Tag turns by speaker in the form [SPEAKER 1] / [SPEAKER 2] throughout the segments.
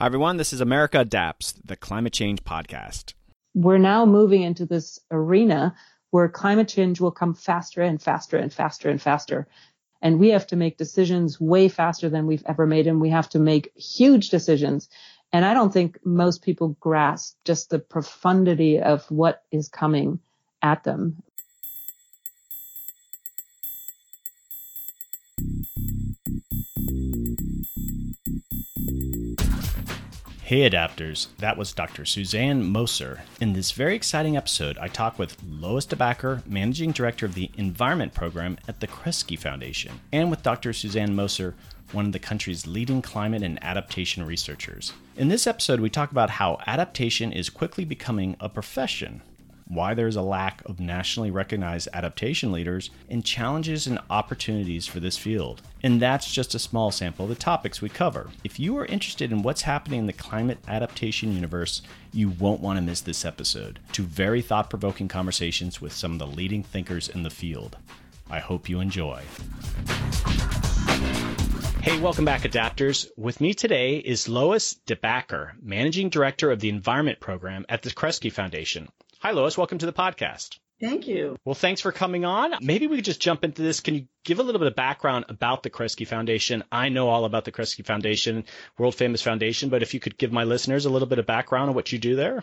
[SPEAKER 1] Hi, everyone. This is America Adapts, the climate change podcast.
[SPEAKER 2] We're now moving into this arena where climate change will come faster and faster and faster and faster. And we have to make decisions way faster than we've ever made. And we have to make huge decisions. And I don't think most people grasp just the profundity of what is coming at them.
[SPEAKER 1] Hey adapters, that was Dr. Susanne Moser. In this very exciting episode, I talk with Lois DeBacker, Managing Director of the Environment Program at the Kresge Foundation, and with Dr. Susanne Moser, one of the country's leading climate and adaptation researchers. In this episode, we talk about how adaptation is quickly becoming a profession why there is a lack of nationally recognized adaptation leaders, and challenges and opportunities for this field. And that's just a small sample of the topics we cover. If you are interested in what's happening in the climate adaptation universe, you won't want to miss this episode. Two very thought provoking conversations with some of the leading thinkers in the field. I hope you enjoy. Hey, welcome back, adapters. With me today is Lois DeBacker, Managing Director of the Environment Program at the Kresge Foundation. Hi, Lois. Welcome to the podcast.
[SPEAKER 3] Thank you.
[SPEAKER 1] Well, thanks for coming on. Maybe we could just jump into this. Can you give a little bit of background about the Kresge Foundation? I know all about the Kresge Foundation, world famous foundation, but if you could give my listeners a little bit of background on what you do there.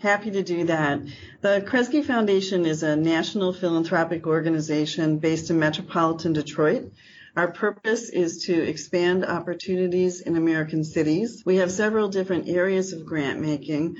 [SPEAKER 3] Happy to do that. The Kresge Foundation is a national philanthropic organization based in metropolitan Detroit. Our purpose is to expand opportunities in American cities. We have several different areas of grant making.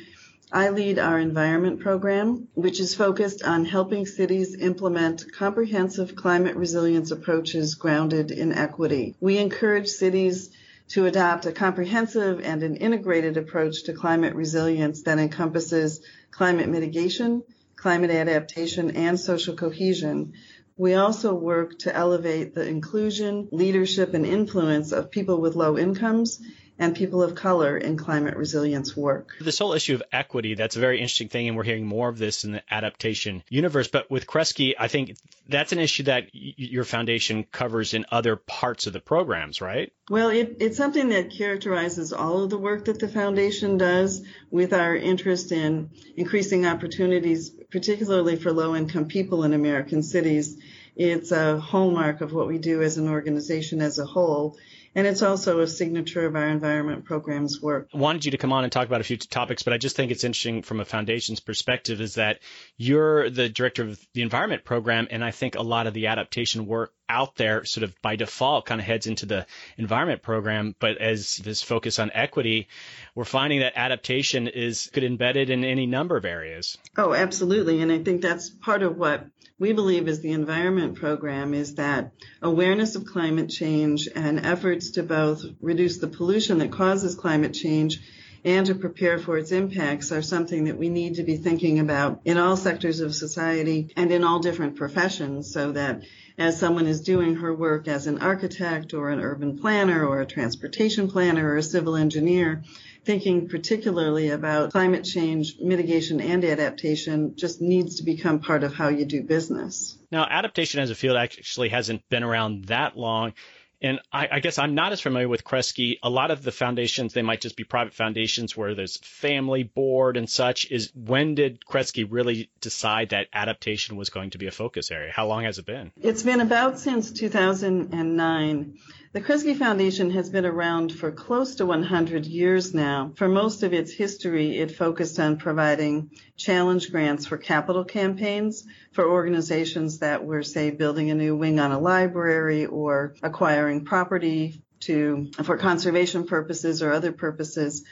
[SPEAKER 3] I lead our environment program, which is focused on helping cities implement comprehensive climate resilience approaches grounded in equity. We encourage cities to adopt a comprehensive and an integrated approach to climate resilience that encompasses climate mitigation, climate adaptation, and social cohesion. We also work to elevate the inclusion, leadership, and influence of people with low incomes and people of color in climate resilience work.
[SPEAKER 1] This whole issue of equity, that's a very interesting thing, and we're hearing more of this in the adaptation universe. But with Kresge, I think that's an issue that y- your foundation covers in other parts of the programs, right?
[SPEAKER 3] Well, it, it's something that characterizes all of the work that the foundation does with our interest in increasing opportunities, particularly for low income people in American cities. It's a hallmark of what we do as an organization as a whole. And it's also a signature of our environment program's work.
[SPEAKER 1] I wanted you to come on and talk about a few topics, but I just think it's interesting from a foundation's perspective is that you're the director of the environment program, and I think a lot of the adaptation work out there sort of by default kind of heads into the environment program. But as this focus on equity, we're finding that adaptation is good embedded in any number of areas.
[SPEAKER 3] Oh, absolutely. And I think that's part of what we believe is the environment program is that awareness of climate change and efforts to both reduce the pollution that causes climate change and to prepare for its impacts are something that we need to be thinking about in all sectors of society and in all different professions so that as someone is doing her work as an architect or an urban planner or a transportation planner or a civil engineer, thinking particularly about climate change mitigation and adaptation just needs to become part of how you do business.
[SPEAKER 1] Now, adaptation as a field actually hasn't been around that long. And I, I, guess I'm not as familiar with Kresge. A lot of the foundations, they might just be private foundations where there's family board and such. Is when did Kresge really decide that adaptation was going to be a focus area? How long has it been?
[SPEAKER 3] It's been about since 2009. The Kresge Foundation has been around for close to 100 years now. For most of its history, it focused on providing challenge grants for capital campaigns for organizations that were, say, building a new wing on a library or acquiring property to, for conservation purposes or other purposes.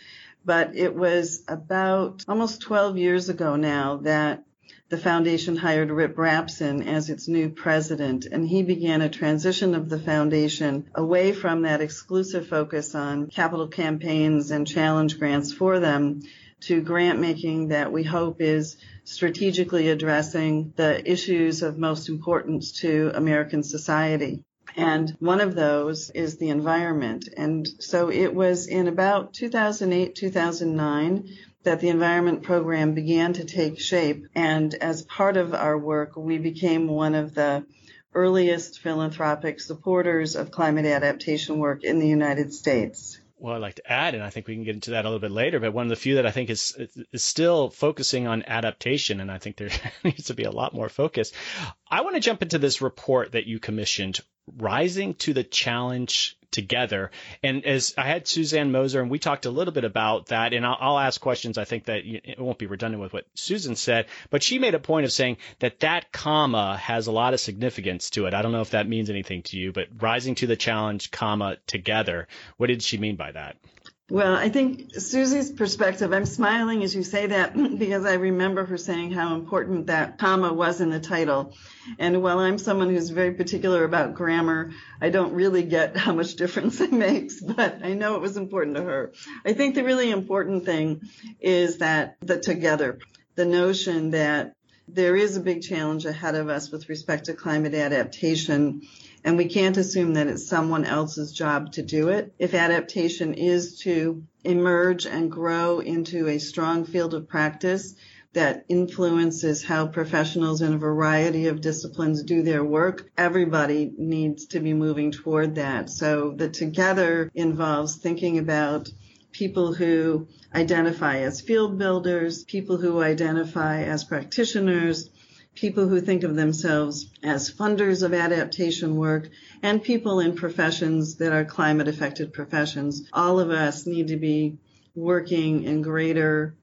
[SPEAKER 3] But it was about almost 12 years ago now that the foundation hired Rip Rapson as its new president, and he began a transition of the foundation away from that exclusive focus on capital campaigns and challenge grants for them to grant making that we hope is strategically addressing the issues of most importance to American society. And one of those is the environment. And so it was in about 2008, 2009 that the environment program began to take shape. And as part of our work, we became one of the earliest philanthropic supporters of climate adaptation work in the United States.
[SPEAKER 1] well, I'd like to add, and I think we can get into that a little bit later, but one of the few that I think is, is still focusing on adaptation, and I think there needs to be a lot more focus. I want to jump into this report that you commissioned, Rising to the Challenge Together. And as I had Susanne Moser, and we talked a little bit about that, and I'll, I'll ask questions. I think that it won't be redundant with what Susan said, but she made a point of saying that that comma has a lot of significance to it. I don't know if that means anything to you, but rising to the challenge, comma, together. What did she mean by that?
[SPEAKER 3] Well, I think Susie's perspective, I'm smiling as you say that because I remember her saying how important that comma was in the title. And while I'm someone who's very particular about grammar, I don't really get how much difference it makes, but I know it was important to her. I think the really important thing is that the together, the notion that there is a big challenge ahead of us with respect to climate adaptation and we can't assume that it's someone else's job to do it. If adaptation is to emerge and grow into a strong field of practice that influences how professionals in a variety of disciplines do their work, everybody needs to be moving toward that. So the together involves thinking about people who identify as field builders, people who identify as practitioners, people who think of themselves as funders of adaptation work, and people in professions that are climate affected professions. All of us need to be working in greater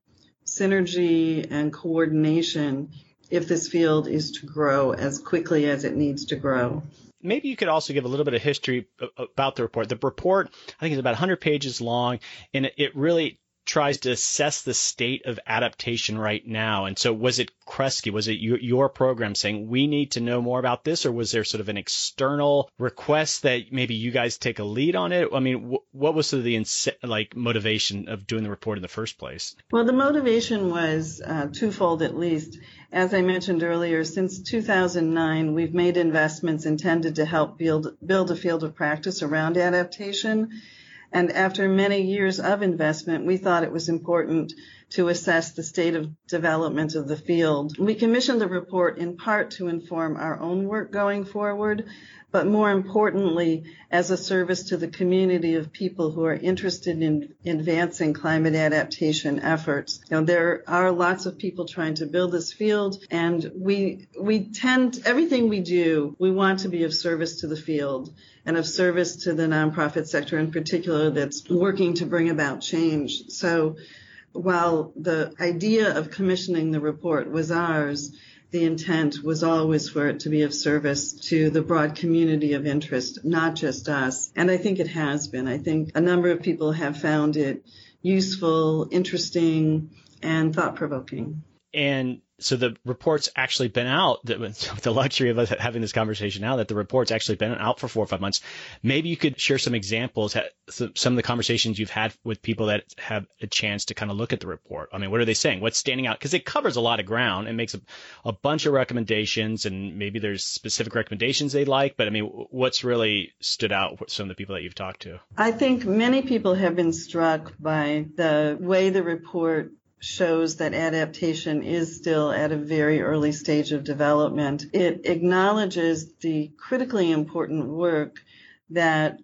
[SPEAKER 3] synergy and coordination if this field is to grow as quickly as it needs to grow
[SPEAKER 1] maybe you could also give a little bit of history about the report. The report, I think, is about 100 pages long, and it really tries to assess the state of adaptation right now. And so was it Kresge, was it your, your, program saying we need to know more about this, or was there sort of an external request that maybe you guys take a lead on it? I mean, wh- what was sort of the ins- like motivation of doing the report in the first place?
[SPEAKER 3] Well, the motivation was uh, twofold at least. As I mentioned earlier, since 2009, we've made investments intended to help build build a field of practice around adaptation and after many years of investment, we thought it was important to assess the state of development of the field. We commissioned the report in part to inform our own work going forward, but more importantly, as a service to the community of people who are interested in advancing climate adaptation efforts. There are lots of people trying to build this field, and we we tend everything we do, we want to be of service to the field and of service to the nonprofit sector in particular that's working to bring about change. So while the idea of commissioning the report was ours, the intent was always for it to be of service to the broad community of interest, not just us. And I think it has been. I think a number of people have found it useful, interesting, and thought provoking.
[SPEAKER 1] And so the report's actually been out, the, the luxury of us having this conversation now, that the report's actually been out for four or five months. Maybe you could share some examples, some of the conversations you've had with people that have a chance to kind of look at the report. I mean, what are they saying? What's standing out? Because it covers a lot of ground and makes a, a bunch of recommendations, and maybe there's specific recommendations they like. But I mean, what's really stood out with some of the people that you've talked to?
[SPEAKER 3] I think many people have been struck by the way the report shows that adaptation is still at a very early stage of development. It acknowledges the critically important work that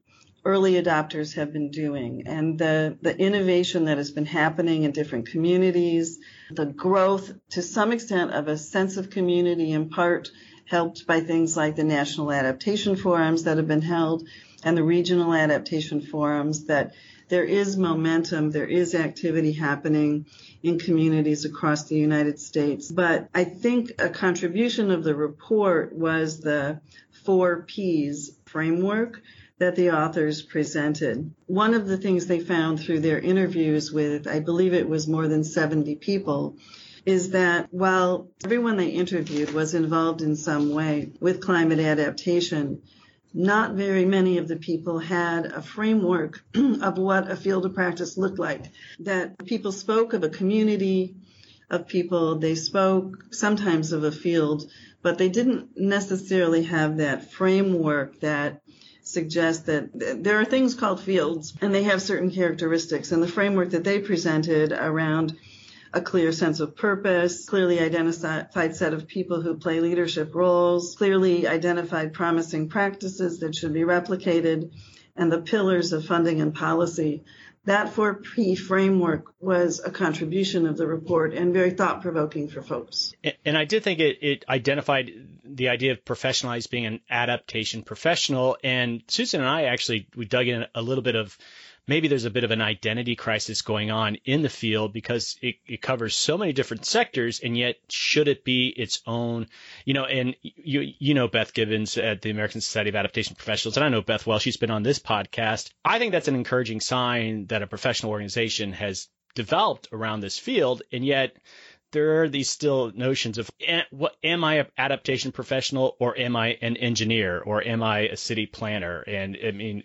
[SPEAKER 3] early adopters have been doing and the, the innovation that has been happening in different communities, the growth to some extent of a sense of community in part helped by things like the national adaptation forums that have been held and the regional adaptation forums that there is momentum, there is activity happening in communities across the United States. But I think a contribution of the report was the four P's framework that the authors presented. One of the things they found through their interviews with, I believe it was more than 70 people, is that while everyone they interviewed was involved in some way with climate adaptation, not very many of the people had a framework of what a field of practice looked like. That people spoke of a community of people, they spoke sometimes of a field, but they didn't necessarily have that framework that suggests that there are things called fields and they have certain characteristics. And the framework that they presented around a clear sense of purpose, clearly identified set of people who play leadership roles, clearly identified promising practices that should be replicated, and the pillars of funding and policy. That 4P framework was a contribution of the report and very thought provoking for folks.
[SPEAKER 1] And I did think it, it identified the idea of professionalized being an adaptation professional. And Susan and I actually, we dug in a little bit of maybe there's a bit of an identity crisis going on in the field because it, it covers so many different sectors and yet should it be its own you know and you you know Beth Gibbons at the American Society of Adaptation Professionals and I know Beth well she's been on this podcast I think that's an encouraging sign that a professional organization has developed around this field and yet there are these still notions of what am I an adaptation professional or am I an engineer or am I a city planner? And I mean,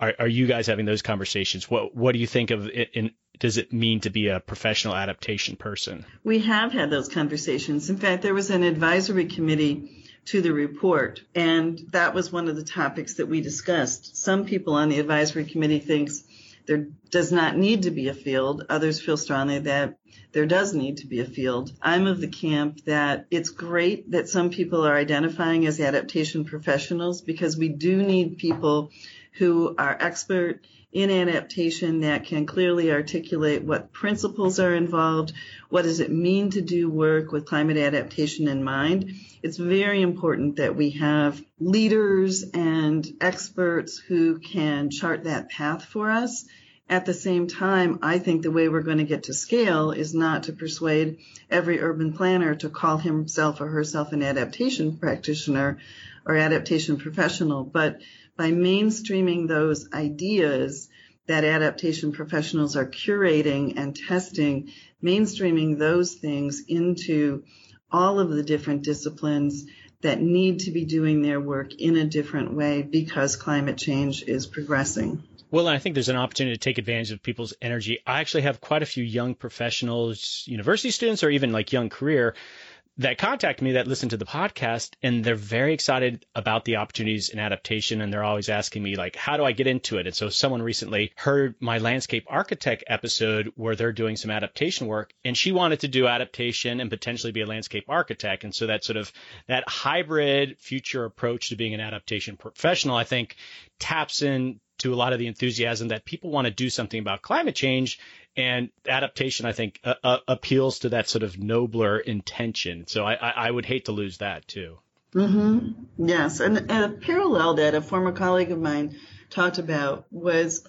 [SPEAKER 1] are, are you guys having those conversations? What what do you think of it in does it mean to be a professional adaptation person?
[SPEAKER 3] We have had those conversations. In fact, there was an advisory committee to the report, and that was one of the topics that we discussed. Some people on the advisory committee thinks there does not need to be a field. Others feel strongly that there does need to be a field. I'm of the camp that it's great that some people are identifying as adaptation professionals because we do need people who are expert in adaptation that can clearly articulate what principles are involved, what does it mean to do work with climate adaptation in mind. It's very important that we have leaders and experts who can chart that path for us. At the same time, I think the way we're going to get to scale is not to persuade every urban planner to call himself or herself an adaptation practitioner or adaptation professional, but by mainstreaming those ideas that adaptation professionals are curating and testing, mainstreaming those things into all of the different disciplines that need to be doing their work in a different way because climate change is progressing.
[SPEAKER 1] Well, I think there's an opportunity to take advantage of people's energy. I actually have quite a few young professionals, university students, or even like young career that contact me that listen to the podcast and they're very excited about the opportunities in adaptation and they're always asking me like how do I get into it? And so someone recently heard my landscape architect episode where they're doing some adaptation work and she wanted to do adaptation and potentially be a landscape architect. And so that sort of that hybrid future approach to being an adaptation professional I think taps in to a lot of the enthusiasm that people want to do something about climate change and adaptation, I think, uh, uh, appeals to that sort of nobler intention. So I, I, I would hate to lose that too.
[SPEAKER 3] Mm-hmm. Yes, and, a parallel that a former colleague of mine talked about was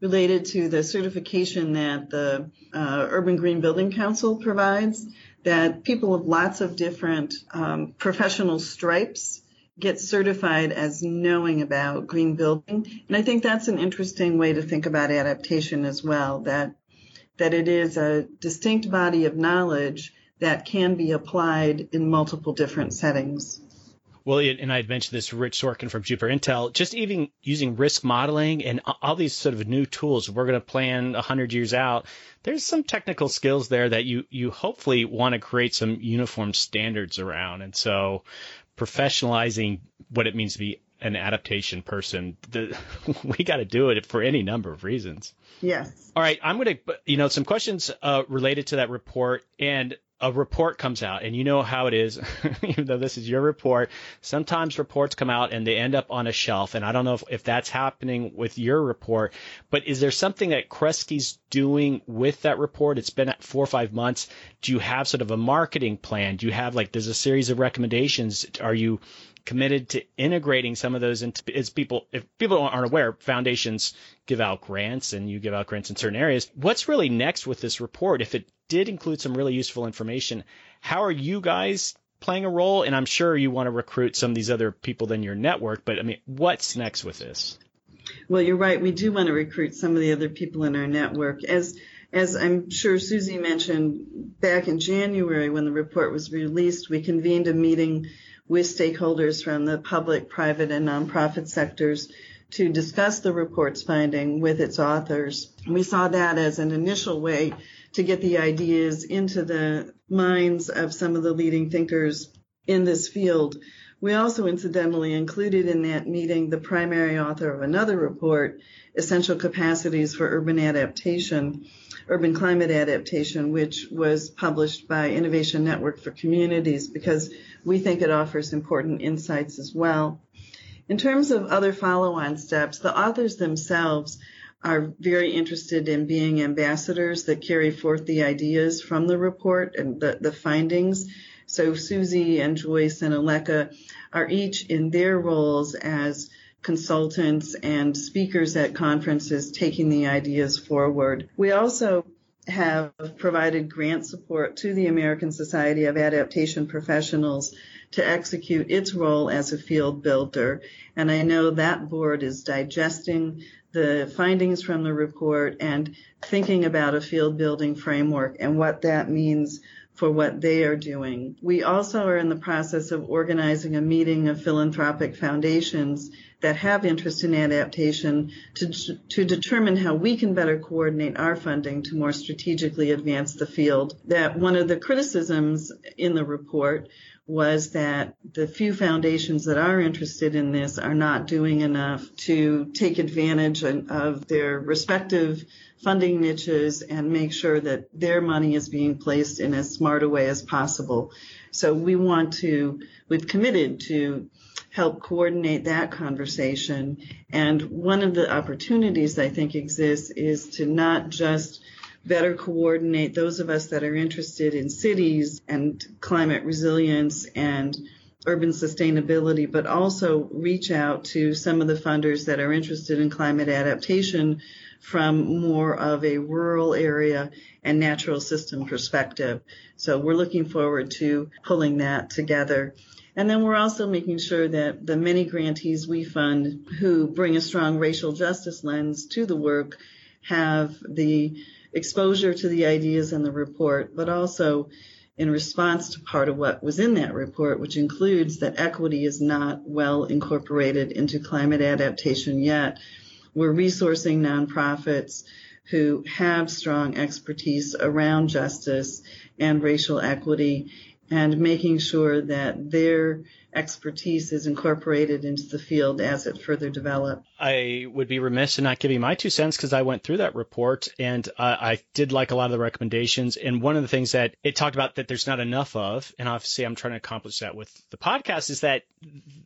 [SPEAKER 3] related to the certification that the uh, Urban Green Building Council provides. That people of lots of different um, professional stripes get certified as knowing about green building. And I think that's an interesting way to think about adaptation as well, that that it is a distinct body of knowledge that can be applied in multiple different settings.
[SPEAKER 1] Well, and I had mentioned this Rich Sorkin from Jupiter Intel, just even using risk modeling and all these sort of new tools. We're going to plan 100 years out. There's some technical skills there that you, you hopefully want to create some uniform standards around. And so professionalizing what it means to be an adaptation person, the, we got to do it for any number of reasons.
[SPEAKER 3] Yes.
[SPEAKER 1] All right. I'm going to, you know, some questions uh, related to that report. And a report comes out, and you know how it is, even though this is your report, sometimes reports come out and they end up on a shelf. And I don't know if, if that's happening with your report, but is there something that Kresge's doing with that report? It's been at four or five months. Do you have sort of a marketing plan? Do you have like, there's a series of recommendations? Are you committed to integrating some of those into as people if people aren't aware foundations give out grants and you give out grants in certain areas. What's really next with this report? If it did include some really useful information how are you guys playing a role? And i'm sure you want to recruit some of these other people in your network but i mean what's next with this?
[SPEAKER 3] Well you're right. We do want to recruit some of the other people in our network. As as I'm sure Susie mentioned, back in January when the report was released, we convened a meeting with stakeholders from the public, private, and nonprofit sectors to discuss the report's finding with its authors. We saw that as an initial way to get the ideas into the minds of some of the leading thinkers in this field. We also incidentally included in that meeting the primary author of another report, Essential Capacities for Urban Adaptation, Urban Climate Adaptation, which was published by Innovation Network for Communities because we think it offers important insights as well. In terms of other follow-on steps, the authors themselves are very interested in being ambassadors that carry forth the ideas from the report and the, the findings. So Susie and Joyce and Aleka are each in their roles as consultants and speakers at conferences taking the ideas forward. We also have provided grant support to the American Society of Adaptation Professionals to execute its role as a field builder. And I know that board is digesting the findings from the report and thinking about a field building framework and what that means for what they are doing. We also are in the process of organizing a meeting of philanthropic foundations that have interest in adaptation to, to determine how we can better coordinate our funding to more strategically advance the field. That one of the criticisms in the report was that the few foundations that are interested in this are not doing enough to take advantage of their respective funding niches and make sure that their money is being placed in as smart a way as possible. So we want to, we've committed to help coordinate that conversation. And one of the opportunities I think exists is to not just better coordinate those of us that are interested in cities and climate resilience and urban sustainability, but also reach out to some of the funders that are interested in climate adaptation from more of a rural area and natural system perspective. So we're looking forward to pulling that together. And then we're also making sure that the many grantees we fund who bring a strong racial justice lens to the work have the exposure to the ideas in the report, but also in response to part of what was in that report, which includes that equity is not well incorporated into climate adaptation yet. We're resourcing nonprofits who have strong expertise around justice and racial equity and making sure that their expertise is incorporated into the field as it further develops.
[SPEAKER 1] I would be remiss in not giving my two cents because I went through that report and uh, I did like a lot of the recommendations. And one of the things that it talked about that there's not enough of, and obviously I'm trying to accomplish that with the podcast, is that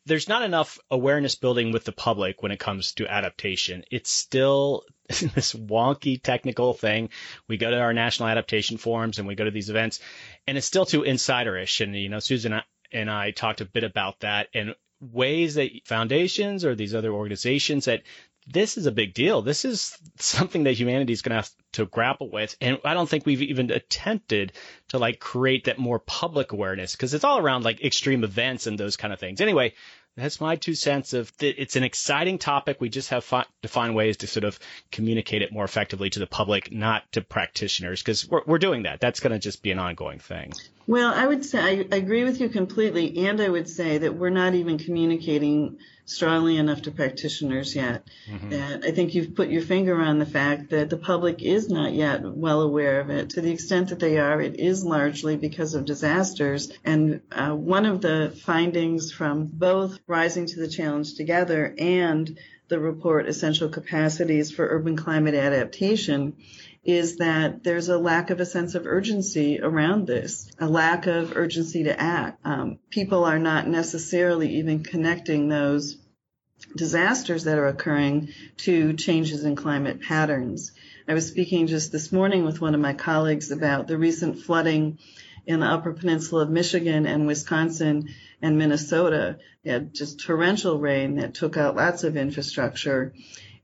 [SPEAKER 1] there's not enough awareness building with the public when it comes to adaptation. It's still this wonky technical thing. We go to our national adaptation forums and we go to these events and it's still too insiderish. And, you know, Susan and I talked a bit about that and ways that foundations or these other organizations that this is a big deal. This is something that humanity is going to have to grapple with. And I don't think we've even attempted to like create that more public awareness because it's all around like extreme events and those kind of things. Anyway, that's my two cents of it's an exciting topic. We just have to find ways to sort of communicate it more effectively to the public, not to practitioners, because we're, we're doing that. That's going to just be an ongoing thing.
[SPEAKER 3] Well, I would say I agree with you completely, and I would say that we're not even communicating strongly enough to practitioners yet. Mm-hmm. I think you've put your finger on the fact that the public is not yet well aware of it. To the extent that they are, it is largely because of disasters. And uh, one of the findings from both Rising to the Challenge Together and the report Essential Capacities for Urban Climate Adaptation is that there's a lack of a sense of urgency around this, a lack of urgency to act. Um, people are not necessarily even connecting those disasters that are occurring to changes in climate patterns. I was speaking just this morning with one of my colleagues about the recent flooding in the Upper Peninsula of Michigan and Wisconsin and Minnesota. They had just torrential rain that took out lots of infrastructure.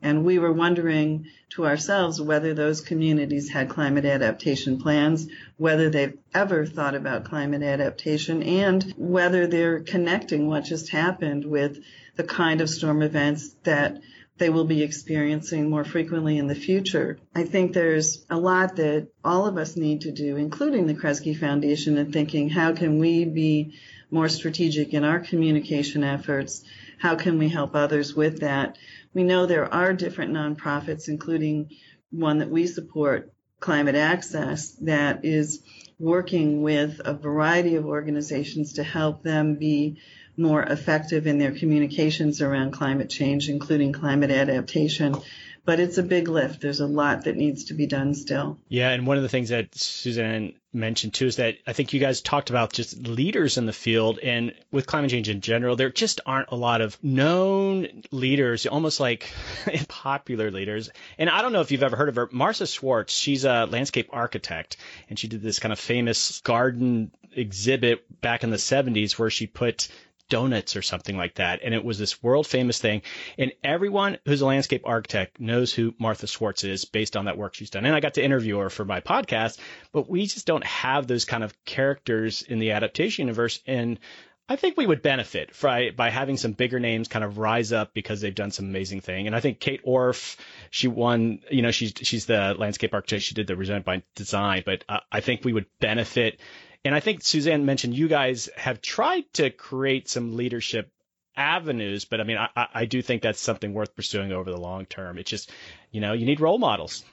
[SPEAKER 3] And we were wondering to ourselves whether those communities had climate adaptation plans, whether they've ever thought about climate adaptation, and whether they're connecting what just happened with the kind of storm events that they will be experiencing more frequently in the future. I think there's a lot that all of us need to do, including the Kresge Foundation, in thinking how can we be more strategic in our communication efforts? How can we help others with that? We know there are different nonprofits, including one that we support, Climate Access, that is working with a variety of organizations to help them be more effective in their communications around climate change, including climate adaptation. But it's a big lift. There's a lot that needs to be done still.
[SPEAKER 1] Yeah, and one of the things that Susanne mentioned too is that I think you guys talked about just leaders in the field and with climate change in general, there just aren't a lot of known leaders, almost like popular leaders. And I don't know if you've ever heard of her, Martha Schwartz. She's a landscape architect and she did this kind of famous garden exhibit back in the 70s where she put donuts or something like that. And it was this world famous thing. And everyone who's a landscape architect knows who Martha Schwartz is based on that work she's done. And I got to interview her for my podcast, but we just don't have those kind of characters in the adaptation universe. And I think we would benefit by, by having some bigger names kind of rise up because they've done some amazing thing. And I think Kate Orff, she won, you know, she's, she's the landscape architect. She did the Resilient by Design, but uh, I think we would benefit and I think Susanne mentioned you guys have tried to create some leadership avenues, but I mean, I, I do think that's something worth pursuing over the long term. It's just, you know, you need role models.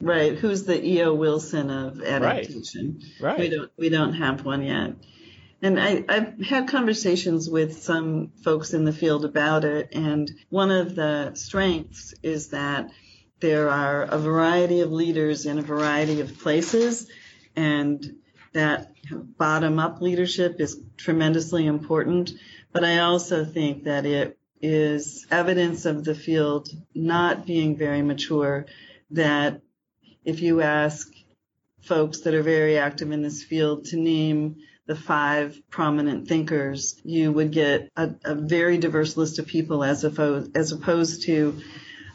[SPEAKER 3] Right. Who's the E.O. Wilson of adaptation?
[SPEAKER 1] Right. right.
[SPEAKER 3] We don't we don't have one yet. And I, I've had conversations with some folks in the field about it, and one of the strengths is that there are a variety of leaders in a variety of places, and that bottom up leadership is tremendously important. But I also think that it is evidence of the field not being very mature that if you ask folks that are very active in this field to name the five prominent thinkers, you would get a, a very diverse list of people as opposed, as opposed to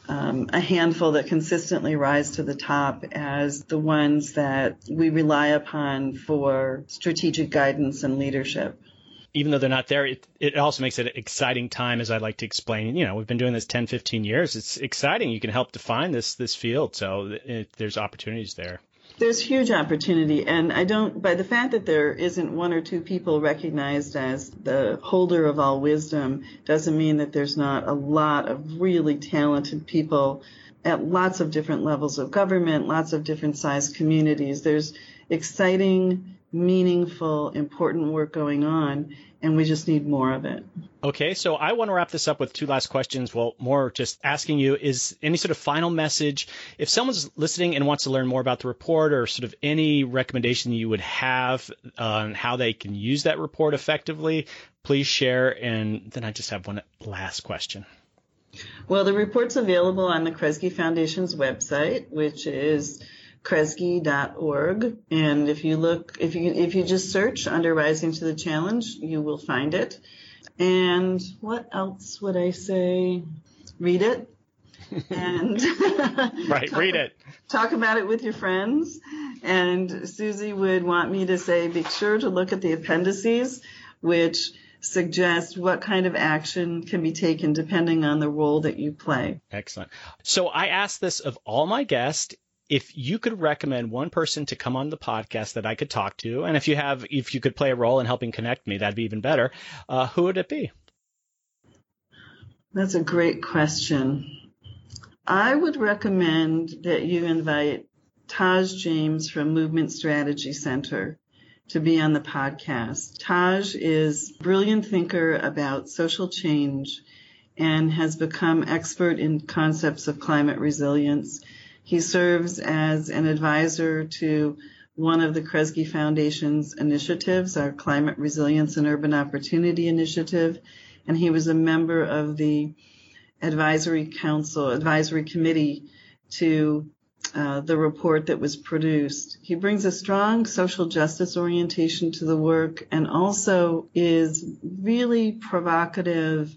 [SPEAKER 3] um, a handful that consistently rise to the top as the ones that we rely upon for strategic guidance and leadership
[SPEAKER 1] even though they're not there, it, it also makes it an exciting time, as I like to explain. You know, we've been doing this 10, 15 years. It's exciting. You can help define this this field, so it, there's opportunities there.
[SPEAKER 3] There's huge opportunity, and I don't, by the fact that there isn't one or two people recognized as the holder of all wisdom, doesn't mean that there's not a lot of really talented people at lots of different levels of government, lots of different sized communities. There's exciting, meaningful, important work going on and we just need more of it.
[SPEAKER 1] Okay, so I want to wrap this up with two last questions. Well, more just asking you is any sort of final message if someone's listening and wants to learn more about the report or sort of any recommendation you would have on how they can use that report effectively, please share. And then I just have one last question.
[SPEAKER 3] Well, the report's available on the Kresge Foundation's website, which is kresge.org. And if you look, if you, if you just search under Rising to the Challenge, you will find it. And what else would I say? Read it. and
[SPEAKER 1] right,
[SPEAKER 3] talk,
[SPEAKER 1] read it.
[SPEAKER 3] Talk about it with your friends. And Susie would want me to say, be sure to look at the appendices, which suggest what kind of action can be taken depending on the role that you play.
[SPEAKER 1] Excellent. So I asked this of all my guests if you could recommend one person to come on the podcast that I could talk to, and if you have, if you could play a role in helping connect me, that'd be even better. Uh, who would it be?
[SPEAKER 3] That's a great question. I would recommend that you invite Taj James from Movement Strategy Center to be on the podcast. Taj is a brilliant thinker about social change and has become expert in concepts of climate resilience he serves as an advisor to one of the Kresge Foundation's initiatives, our Climate Resilience and Urban Opportunity Initiative, and he was a member of the advisory council, advisory committee to uh, the report that was produced. He brings a strong social justice orientation to the work and also is really provocative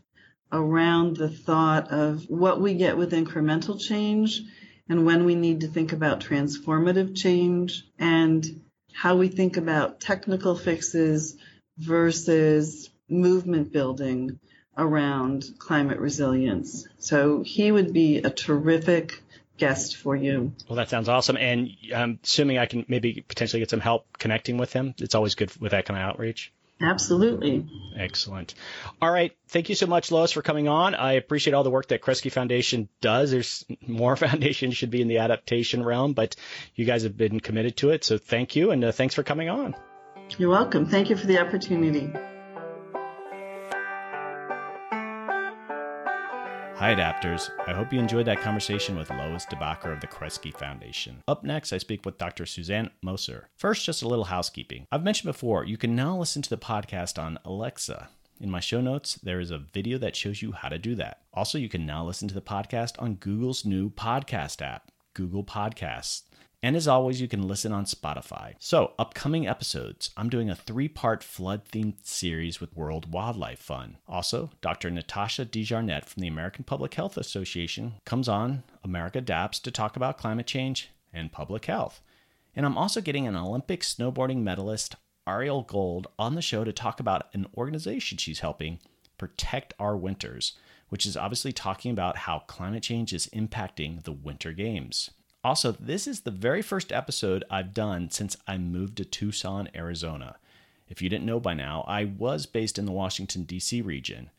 [SPEAKER 3] around the thought of what we get with incremental change and when we need to think about transformative change and how we think about technical fixes versus movement building around climate resilience. So he would be a terrific guest for you.
[SPEAKER 1] Well, that sounds awesome. And I'm assuming I can maybe potentially get some help connecting with him. It's always good with that kind of outreach.
[SPEAKER 3] Absolutely.
[SPEAKER 1] Excellent. All right. Thank you so much, Lois, for coming on. I appreciate all the work that Kresge Foundation does. There's more foundations should be in the adaptation realm, but you guys have been committed to it. So thank you. And uh, thanks for coming on.
[SPEAKER 3] You're welcome. Thank you for the opportunity.
[SPEAKER 1] Hi, adapters. I hope you enjoyed that conversation with Lois DeBacker of the Kresge Foundation. Up next, I speak with Dr. Susanne Moser. First, just a little housekeeping. I've mentioned before, you can now listen to the podcast on Alexa. In my show notes, there is a video that shows you how to do that. Also, you can now listen to the podcast on Google's new podcast app, Google Podcasts. And as always, you can listen on Spotify. So, upcoming episodes, I'm doing a three part flood themed series with World Wildlife Fund. Also, Dr. Natasha DeJarnette from the American Public Health Association comes on America Adapts to talk about climate change and public health. And I'm also getting an Olympic snowboarding medalist, Ariel Gold, on the show to talk about an organization she's helping protect our winters, which is obviously talking about how climate change is impacting the Winter Games. Also, this is the very first episode I've done since I moved to Tucson, Arizona. If you didn't know by now, I was based in the Washington, D.C. region.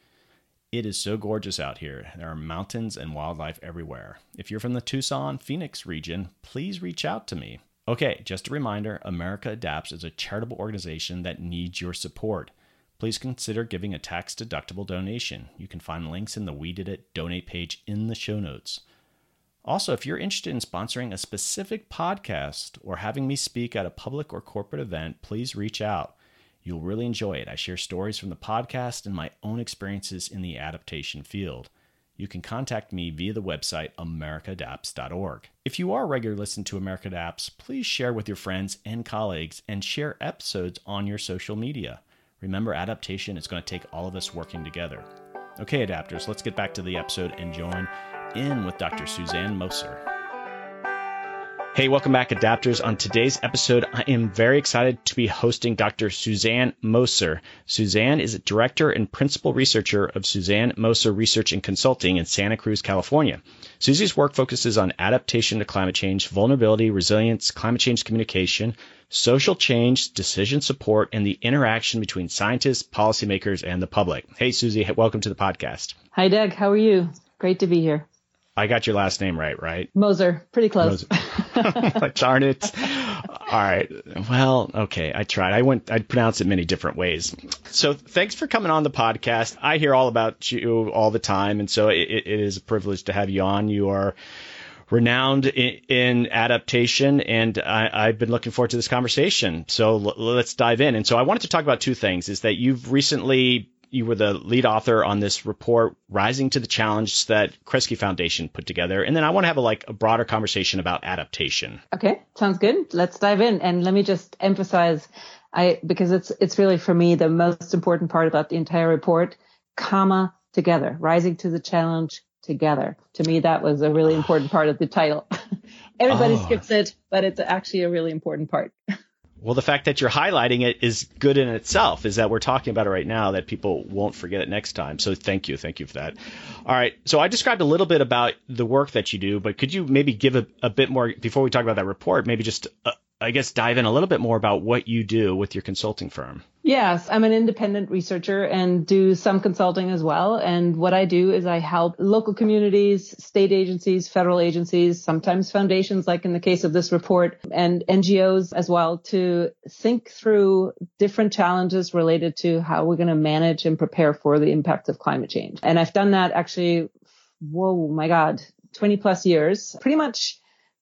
[SPEAKER 1] It is so gorgeous out here. There are mountains and wildlife everywhere. If you're from the Tucson, Phoenix region, please reach out to me. Okay, just a reminder America Adapts is a charitable organization that needs your support. Please consider giving a tax deductible donation. You can find links in the We Did It donate page in the show notes. Also, if you're interested in sponsoring a specific podcast or having me speak at a public or corporate event, please reach out. You'll really enjoy it. I share stories from the podcast and my own experiences in the adaptation field. You can contact me via the website americaadapts.org. If you are a regular listener to America Adapts, please share with your friends and colleagues and share episodes on your social media. Remember, adaptation is going to take all of us working together. Okay, adapters, let's get back to the episode and join in with Dr. Susanne Moser. Hey, welcome back, adapters. On today's episode, I am very excited to be hosting Dr. Susanne Moser. Susanne is a director and principal researcher of Suzanne Moser Research and Consulting in Santa Cruz, California. Susie's work focuses on adaptation to climate change, vulnerability, resilience, climate change communication, social change, decision support, and the interaction between scientists, policymakers, and the public. Hey, Susie, welcome to the podcast.
[SPEAKER 2] Hi, Doug. How are you? Great to be here.
[SPEAKER 1] I got your last name right, right?
[SPEAKER 2] Moser. Pretty close.
[SPEAKER 1] Moser. Darn it. All right. Well, okay. I tried. I went, I pronounced it many different ways. So thanks for coming on the podcast. I hear all about you all the time. And so it, it is a privilege to have you on. You are renowned in, in adaptation, and I, have been looking forward to this conversation. So l- let's dive in. And so I wanted to talk about two things: is that you've recently you were the lead author on this report, Rising to the Challenge that Kresge Foundation put together. And then I want to have a like a broader conversation about adaptation.
[SPEAKER 2] Okay, sounds good. Let's dive in. And let me just emphasize I because it's it's really for me the most important part about the entire report, comma together, rising to the challenge together. To me, that was a really important part of the title. Everybody oh. skips it, but it's actually a really important part.
[SPEAKER 1] Well, the fact that you're highlighting it is good in itself, is that we're talking about it right now, that people won't forget it next time. So thank you. Thank you for that. All right. So I described a little bit about the work that you do, but could you maybe give a, a bit more, before we talk about that report, maybe just a, I guess, dive in a little bit more about what you do with your consulting firm.
[SPEAKER 2] Yes, I'm an independent researcher and do some consulting as well. And what I do is I help local communities, state agencies, federal agencies, sometimes foundations, like in the case of this report, and NGOs as well, to think through different challenges related to how we're going to manage and prepare for the impacts of climate change. And I've done that actually, whoa, my God, 20 plus years, pretty much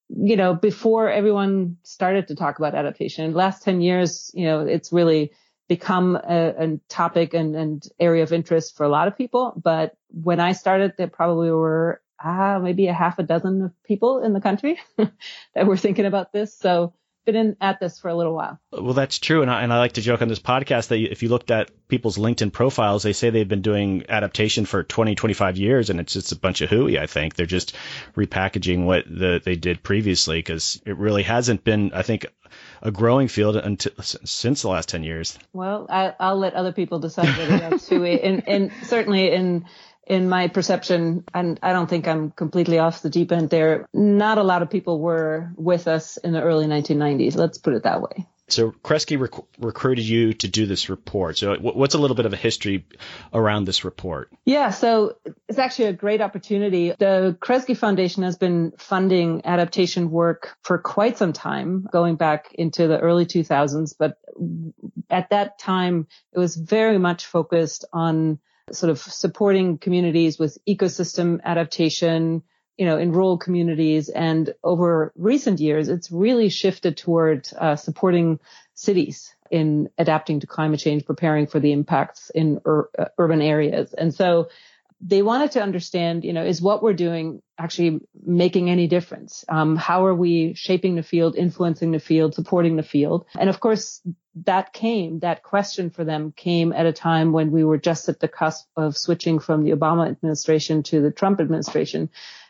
[SPEAKER 2] you know, before everyone started to talk about adaptation, last 10 years, you know, it's really become a, a topic and, and, area of interest for a lot of people. But when I started, there probably were ah, maybe a half a dozen of people in the country that were thinking about this. So been in, at this for a little while.
[SPEAKER 1] Well, that's true, and I, and I like to joke on this podcast that if you looked at people's LinkedIn profiles, they say they've been doing adaptation for 20, 25 years, and it's just a bunch of hooey. I think they're just repackaging what the, they did previously because it really hasn't been, I think, a growing field until since the last 10 years.
[SPEAKER 2] Well, I, will let other people decide whether that's hooey, and, and certainly in in my perception, and I don't think I'm completely off the deep end there, not a lot of people were with us in the early 1990s. Let's put it that way.
[SPEAKER 1] So Kresge rec- recruited you to do this report. So what's a little bit of a history around this report?
[SPEAKER 2] Yeah, so it's actually a great opportunity. The Kresge Foundation has been funding adaptation work for quite some time, going back into the early 2000s. But at that time, it was very much focused on sort of supporting communities with ecosystem adaptation, you know, in rural communities. And over recent years, it's really shifted toward uh, supporting cities in adapting to climate change, preparing for the impacts in ur- uh, urban areas. And so they wanted to understand, you know, is what we're doing actually making any difference? Um, how are we shaping the field, influencing the field, supporting the field? And of course, that came, that question for them came at a time when we were just at the cusp of switching from the Obama administration to the Trump administration.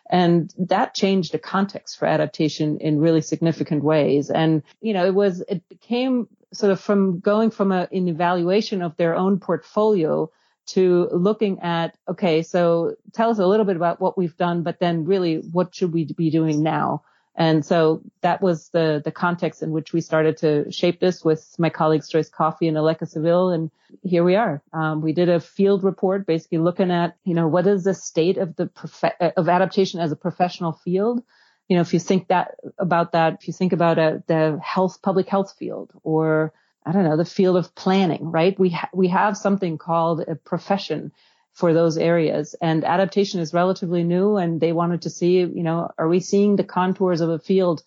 [SPEAKER 2] And that changed the context for adaptation in really significant ways. And, you know, it was, it became sort of from going from a, an evaluation of their own portfolio to looking at, okay, so tell us a little bit about what we've done, but then really what should we be doing now? And so that was the, the context in which we started to shape this with my colleagues Joyce Coffee and Aleka Seville. And here we are. Um, we did a field report basically looking at, you know, what is the state of the prof- of adaptation as a professional field? You know, if you think that about that, if you think about a, uh, the health, public health field or I don't know, the field of planning, right? We, ha- we have something called a profession for those areas and adaptation is relatively new and they wanted to see, you know, are we seeing the contours of a field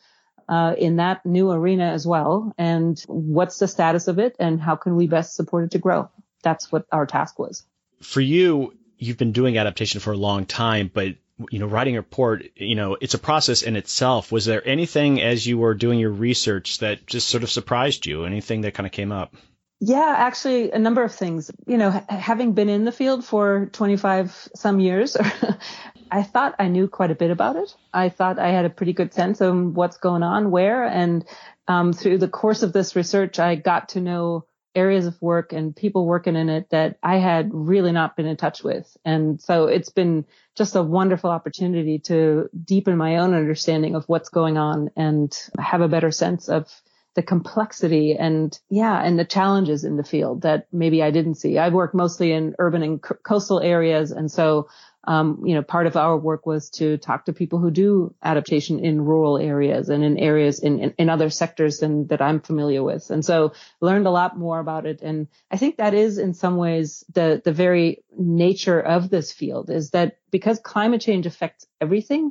[SPEAKER 2] uh, in that new arena as well? And what's the status of it and how can we best support it to grow? That's what our task was.
[SPEAKER 1] For you, you've been doing adaptation for a long time, but you know, writing a report, you know, it's a process in itself. Was there anything as you were doing your research that just sort of surprised you? Anything that kind of came up?
[SPEAKER 2] Yeah, actually, a number of things. You know, having been in the field for 25 some years, I thought I knew quite a bit about it. I thought I had a pretty good sense of what's going on where. And um, through the course of this research, I got to know areas of work and people working in it that I had really not been in touch with. And so it's been just a wonderful opportunity to deepen my own understanding of what's going on and have a better sense of the complexity and yeah, and the challenges in the field that maybe I didn't see. I've worked mostly in urban and coastal areas. And so um, you know, part of our work was to talk to people who do adaptation in rural areas and in areas in, in, in, other sectors than that I'm familiar with. And so learned a lot more about it. And I think that is in some ways the, the very nature of this field is that because climate change affects everything,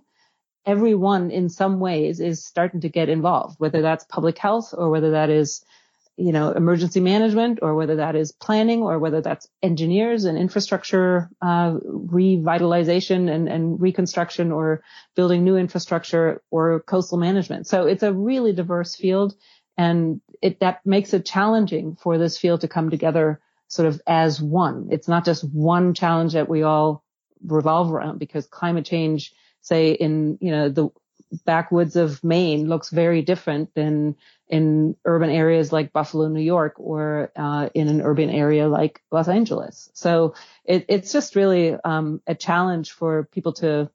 [SPEAKER 2] everyone in some ways is starting to get involved, whether that's public health or whether that is you know, emergency management or whether that is planning or whether that's engineers and infrastructure uh, revitalization and, and reconstruction or building new infrastructure or coastal management. So it's a really diverse field and it that makes it challenging for this field to come together sort of as one. It's not just one challenge that we all revolve around because climate change, say in, you know, the backwoods of Maine looks very different than in urban areas like Buffalo, New York, or uh, in an urban area like Los Angeles. So it, it's just really um, a challenge for people to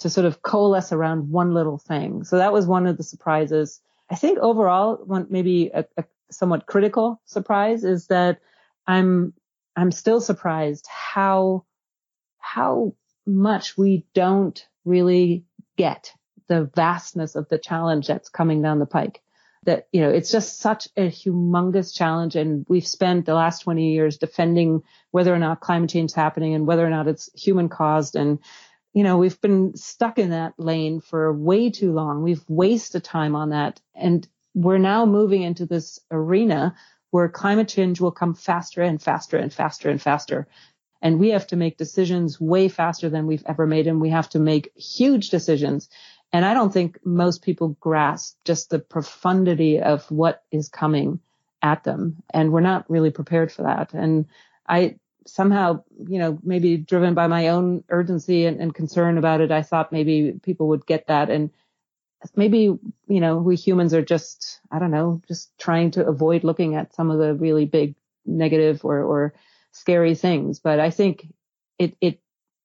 [SPEAKER 2] to sort of coalesce around one little thing. So that was one of the surprises. I think overall, one maybe a, a somewhat critical surprise is that I'm I'm still surprised how how much we don't really get the vastness of the challenge that's coming down the pike. That, you know, it's just such a humongous challenge. And we've spent the last 20 years defending whether or not climate change is happening and whether or not it's human caused. And, you know, we've been stuck in that lane for way too long. We've wasted time on that. And we're now moving into this arena where climate change will come faster and faster and faster and faster. And we have to make decisions way faster than we've ever made. And we have to make huge decisions. And I don't think most people grasp just the profundity of what is coming at them. And we're not really prepared for that. And I somehow, you know, maybe driven by my own urgency and, and concern about it, I thought maybe people would get that. And maybe, you know, we humans are just, I don't know, just trying to avoid looking at some of the really big negative or, or scary things. But I think it, it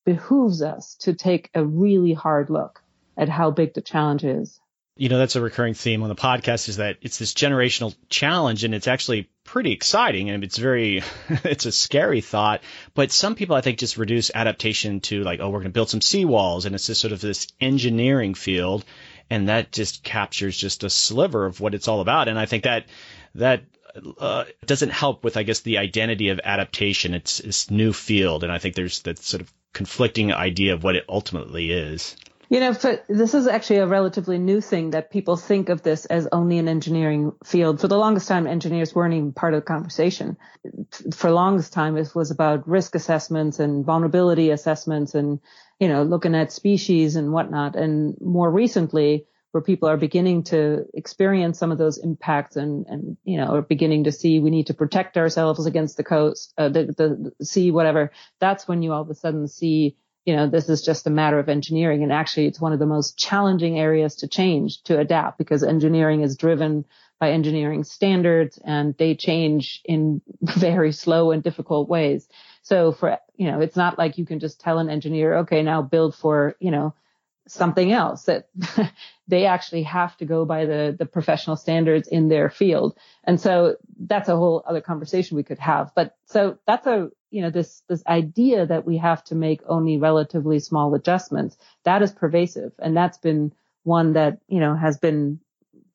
[SPEAKER 2] behooves us to take a really hard look at how big the challenge is.
[SPEAKER 1] You know, that's a recurring theme on the podcast is that it's this generational challenge and it's actually pretty exciting and it's very, it's a scary thought. But some people I think just reduce adaptation to like, oh, we're going to build some seawalls and it's just sort of this engineering field. And that just captures just a sliver of what it's all about. And I think that, that uh, doesn't help with, I guess, the identity of adaptation. It's this new field, and I think there's that sort of conflicting idea of what it ultimately is.
[SPEAKER 2] You know, for, this is actually a relatively new thing that people think of this as only an engineering field. For the longest time, engineers weren't even part of the conversation. For the longest time, it was about risk assessments and vulnerability assessments and, you know, looking at species and whatnot. And more recently, where people are beginning to experience some of those impacts and, and, you know, are beginning to see we need to protect ourselves against the coast, uh, the, the sea, whatever. That's when you all of a sudden see you know, this is just a matter of engineering. And actually, it's one of the most challenging areas to change, to adapt, because engineering is driven by engineering standards and they change in very slow and difficult ways. So for, you know, it's not like you can just tell an engineer, okay, now build for, you know, something else that they actually have to go by the, the professional standards in their field. And so that's a whole other conversation we could have. But so that's a, you know, this, this idea that we have to make only relatively small adjustments, that is pervasive. And that's been one that, you know, has been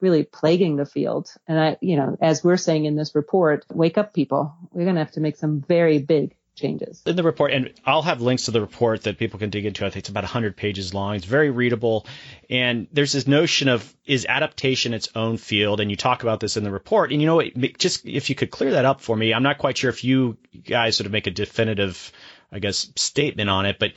[SPEAKER 2] really plaguing the field. And I, you know, as we're saying in this report, wake up people. We're going to have to make some very big changes.
[SPEAKER 1] In the report, and I'll have links to the report that people can dig into. I think it's about 100 pages long. It's very readable. And there's this notion of is adaptation its own field? And you talk about this in the report. And you know, just if you could clear that up for me, I'm not quite sure if you guys sort of make a definitive, I guess, statement on it, but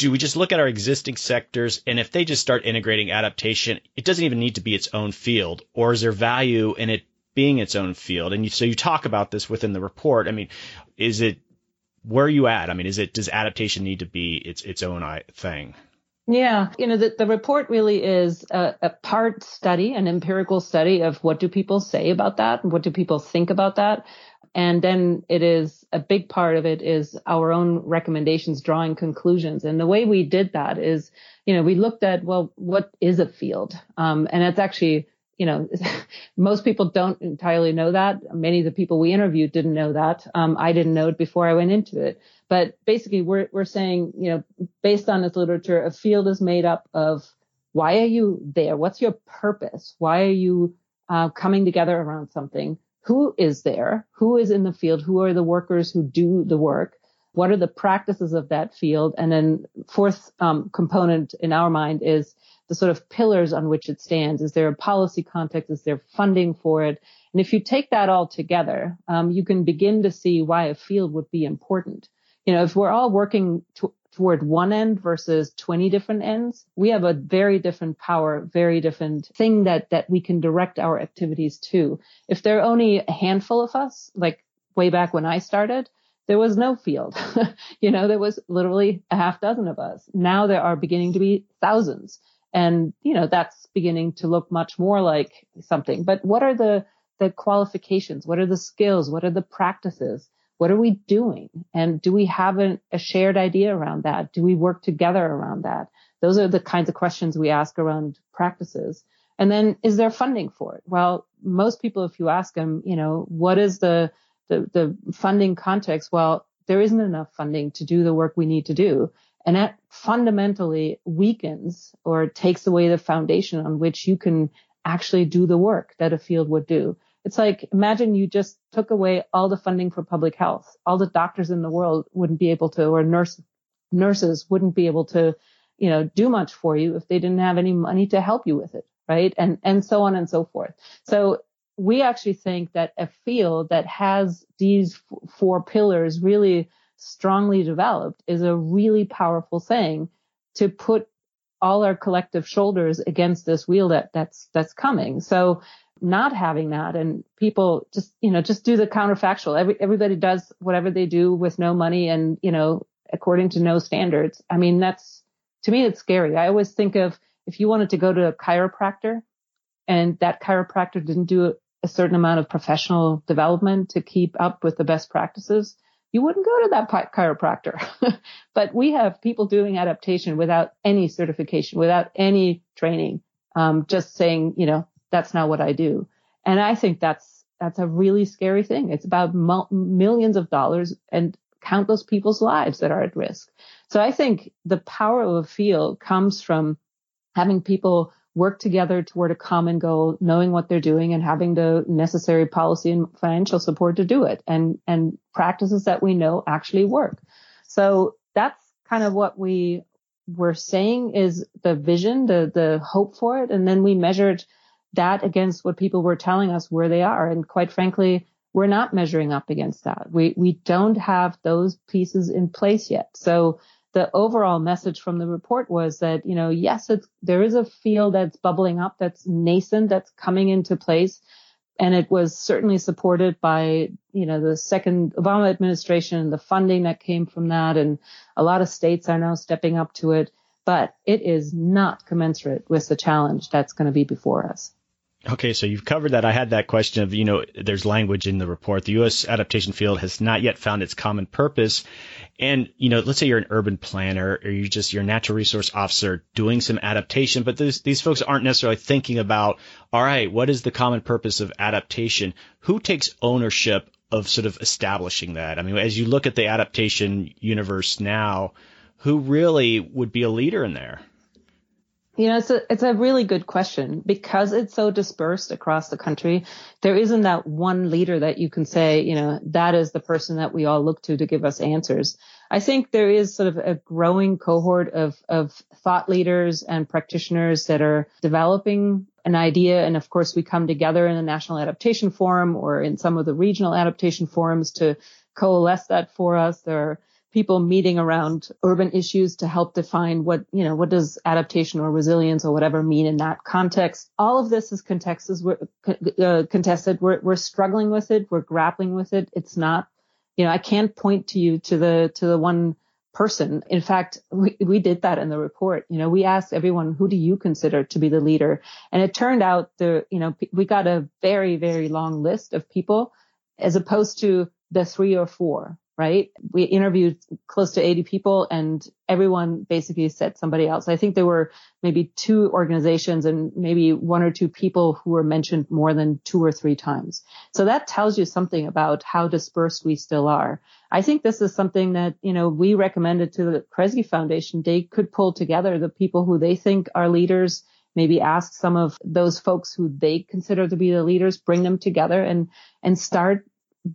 [SPEAKER 1] do we just look at our existing sectors and if they just start integrating adaptation, it doesn't even need to be its own field, or is there value in it being its own field? And you, so you talk about this within the report. I mean, is it where are you at? I mean, is it does adaptation need to be its its own thing?
[SPEAKER 2] Yeah, you know, the, the report really is a, a, part study, an empirical study of what do people say about that, and what do people think about that, and then it is a big part of it is our own recommendations, drawing conclusions, and the way we did that is, you know, we looked at well, what is a field, um, and it's actually you know, most people don't entirely know that. Many of the people we interviewed didn't know that. Um, I didn't know it before I went into it. But basically, we're we're saying, you know, based on this literature, a field is made up of why are you there? What's your purpose? Why are you uh, coming together around something? Who is there? Who is in the field? Who are the workers who do the work? What are the practices of that field? And then fourth um, component in our mind is the sort of pillars on which it stands. Is there a policy context? Is there funding for it? And if you take that all together, um, you can begin to see why a field would be important. You know, if we're all working to, toward one end versus 20 different ends, we have a very different power, very different thing that, that we can direct our activities to. If there are only a handful of us, like way back when I started, there was no field. you know, there was literally a half dozen of us. Now there are beginning to be thousands. And, you know, that's beginning to look much more like something. But what are the, the qualifications? What are the skills? What are the practices? What are we doing? And do we have an, a shared idea around that? Do we work together around that? Those are the kinds of questions we ask around practices. And then is there funding for it? Well, most people, if you ask them, you know, what is the, the, the funding context? Well, there isn't enough funding to do the work we need to do. And that fundamentally weakens or takes away the foundation on which you can actually do the work that a field would do. It's like imagine you just took away all the funding for public health. All the doctors in the world wouldn't be able to, or nurse, nurses wouldn't be able to, you know, do much for you if they didn't have any money to help you with it, right? And and so on and so forth. So we actually think that a field that has these f- four pillars really strongly developed is a really powerful thing to put all our collective shoulders against this wheel that that's that's coming. So not having that and people just you know just do the counterfactual. Every everybody does whatever they do with no money and you know according to no standards. I mean that's to me it's scary. I always think of if you wanted to go to a chiropractor and that chiropractor didn't do a certain amount of professional development to keep up with the best practices, you wouldn't go to that chiropractor. but we have people doing adaptation without any certification, without any training, um, just saying, you know, that's not what I do. And I think that's, that's a really scary thing. It's about millions of dollars and countless people's lives that are at risk. So I think the power of a field comes from having people work together toward a common goal, knowing what they're doing and having the necessary policy and financial support to do it and, and practices that we know actually work. So that's kind of what we were saying is the vision, the, the hope for it. And then we measured that against what people were telling us where they are. And quite frankly, we're not measuring up against that. We, we don't have those pieces in place yet. So the overall message from the report was that, you know, yes, there is a field that's bubbling up, that's nascent, that's coming into place. And it was certainly supported by, you know, the second Obama administration, and the funding that came from that. And a lot of states are now stepping up to it, but it is not commensurate with the challenge that's going to be before us.
[SPEAKER 1] Okay, so you've covered that. I had that question of, you know, there's language in the report. The U.S. adaptation field has not yet found its common purpose. And, you know, let's say you're an urban planner or you're just, you're natural resource officer doing some adaptation, but these folks aren't necessarily thinking about, all right, what is the common purpose of adaptation? Who takes ownership of sort of establishing that? I mean, as you look at the adaptation universe now, who really would be a leader in there?
[SPEAKER 2] You know, it's a it's a really good question because it's so dispersed across the country. There isn't that one leader that you can say, you know, that is the person that we all look to to give us answers. I think there is sort of a growing cohort of of thought leaders and practitioners that are developing an idea. And of course, we come together in the National Adaptation Forum or in some of the regional adaptation forums to coalesce that for us. There are people meeting around urban issues to help define what, you know, what does adaptation or resilience or whatever mean in that context. All of this is. We're, uh, contested. We're, we're struggling with it. We're grappling with it. It's not, you know, I can't point to you to the, to the one person. In fact, we, we did that in the report. You know, we asked everyone, who do you consider to be the leader? And it turned out the, you know, we got a very, very long list of people as opposed to the three or four right? We interviewed close to 80 people and everyone basically said somebody else. I think there were maybe two organizations and maybe one or two people who were mentioned more than two or three times. So that tells you something about how dispersed we still are. I think this is something that, you know, we recommended to the Kresge Foundation. They could pull together the people who they think are leaders maybe ask some of those folks who they consider to be the leaders, bring them together and, and start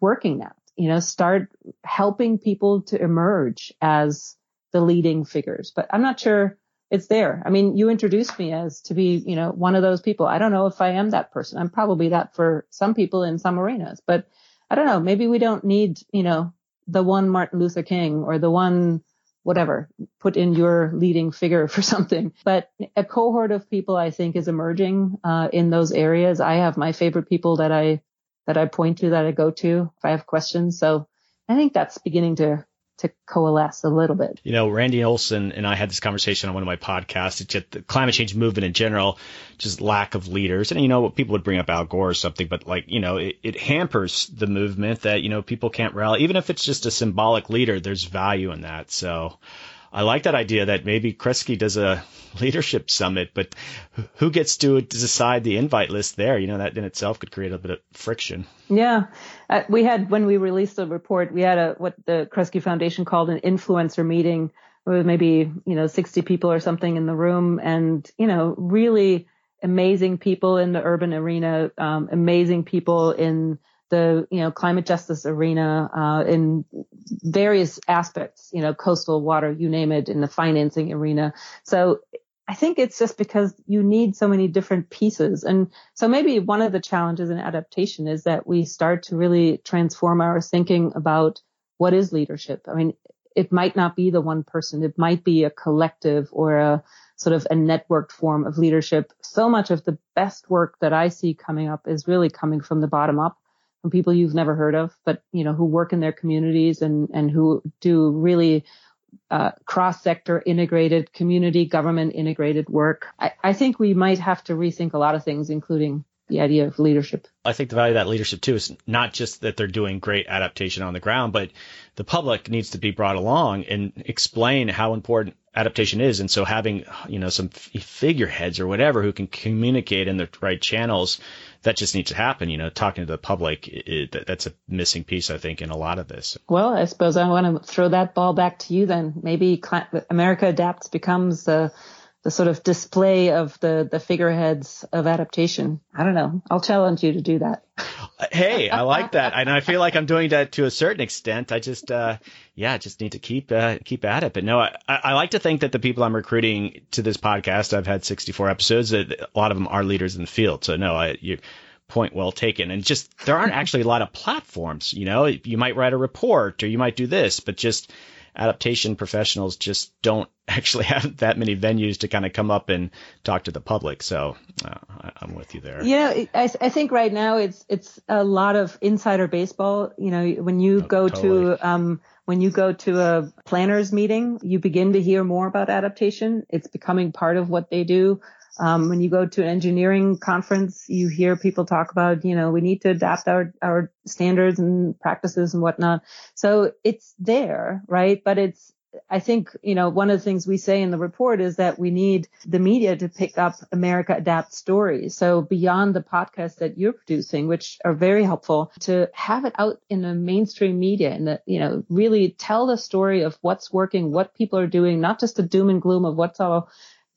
[SPEAKER 2] working that you know, start helping people to emerge as the leading figures. But I'm not sure it's there. I mean, you introduced me as to be, you know, one of those people. I don't know if I am that person. I'm probably that for some people in some arenas, but I don't know. Maybe we don't need, you know, the one Martin Luther King or the one whatever, put in your leading figure for something. But a cohort of people I think is emerging uh, in those areas. I have my favorite people that I that I point to that I go to if I have questions. So I think that's beginning to to coalesce a little bit.
[SPEAKER 1] You know, Randy Olson and I had this conversation on one of my podcasts. It's just the climate change movement in general, just lack of leaders. And, you know, people would bring up Al Gore or something, but like, you know, it, it hampers the movement that, you know, people can't rally. Even if it's just a symbolic leader, there's value in that. So, I like that idea that maybe Kresge does a leadership summit, but who gets to decide the invite list there? You know, that in itself could create a bit of friction.
[SPEAKER 2] Yeah. Uh, we had, when we released the report, we had a, what the Kresge Foundation called an influencer meeting with maybe, you know, 60 people or something in the room and, you know, really amazing people in the urban arena, um, amazing people in the you know climate justice arena uh, in various aspects, you know, coastal water, you name it, in the financing arena. So I think it's just because you need so many different pieces. And so maybe one of the challenges in adaptation is that we start to really transform our thinking about what is leadership. I mean, it might not be the one person. It might be a collective or a sort of a networked form of leadership. So much of the best work that I see coming up is really coming from the bottom up from people you've never heard of, but you know, who work in their communities and, and who do really uh, cross-sector integrated, community government integrated work. I, I think we might have to rethink a lot of things, including the idea of leadership.
[SPEAKER 1] I think the value of that leadership too is not just that they're doing great adaptation on the ground, but the public needs to be brought along and explain how important adaptation is. And so having, you know, some figureheads or whatever who can communicate in the right channels that just needs to happen. You know, talking to the public, it, that's a missing piece, I think, in a lot of this.
[SPEAKER 2] Well, I suppose I want to throw that ball back to you then. Maybe America Adapts becomes the the sort of display of the the figureheads of adaptation. I don't know. I'll challenge you to do that.
[SPEAKER 1] hey, I like that, and I feel like I'm doing that to a certain extent. I just, uh, yeah, just need to keep uh, keep at it. But no, I, I like to think that the people I'm recruiting to this podcast, I've had 64 episodes. A lot of them are leaders in the field. So no, I point well taken. And just there aren't actually a lot of platforms. You know, you might write a report or you might do this, but just adaptation professionals just don't actually have that many venues to kind of come up and talk to the public. So uh, I'm with you there.
[SPEAKER 2] Yeah, I, I think right now it's it's a lot of insider baseball. You know, when you oh, go totally. to um, when you go to a planners meeting, you begin to hear more about adaptation. It's becoming part of what they do. Um, when you go to an engineering conference, you hear people talk about, you know, we need to adapt our, our standards and practices and whatnot. So it's there, right? But it's, I think, you know, one of the things we say in the report is that we need the media to pick up America Adapt stories. So beyond the podcasts that you're producing, which are very helpful, to have it out in the mainstream media and that, you know, really tell the story of what's working, what people are doing, not just the doom and gloom of what's all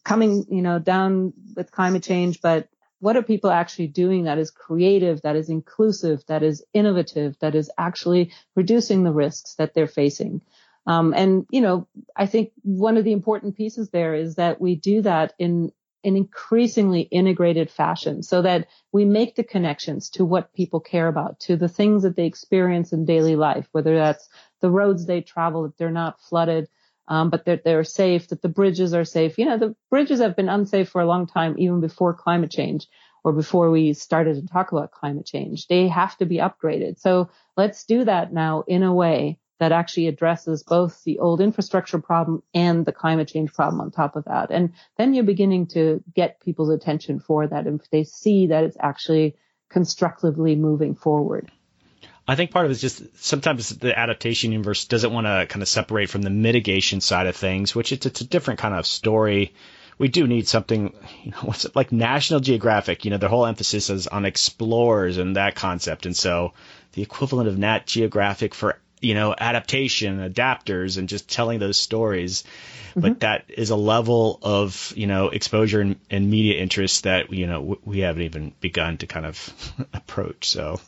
[SPEAKER 2] coming, you know, down with climate change, but what are people actually doing that is creative, that is inclusive, that is innovative, that is actually reducing the risks that they're facing? Um, and, you know, I think one of the important pieces there is that we do that in an increasingly integrated fashion so that we make the connections to what people care about, to the things that they experience in daily life, whether that's the roads they travel, if they're not flooded, um, but that they're safe, that the bridges are safe. You know, the bridges have been unsafe for a long time, even before climate change or before we started to talk about climate change. They have to be upgraded. So let's do that now in a way that actually addresses both the old infrastructure problem and the climate change problem on top of that. And then you're beginning to get people's attention for that if they see that it's actually constructively moving forward.
[SPEAKER 1] I think part of it is just sometimes the adaptation universe doesn't want to kind of separate from the mitigation side of things, which it's, it's a different kind of story. We do need something, you know, what's it, like National Geographic, you know, their whole emphasis is on explorers and that concept. And so the equivalent of Nat Geographic for, you know, adaptation, adapters, and just telling those stories. Mm-hmm. But that is a level of, you know, exposure and, and media interest that, you know, we haven't even begun to kind of approach. So.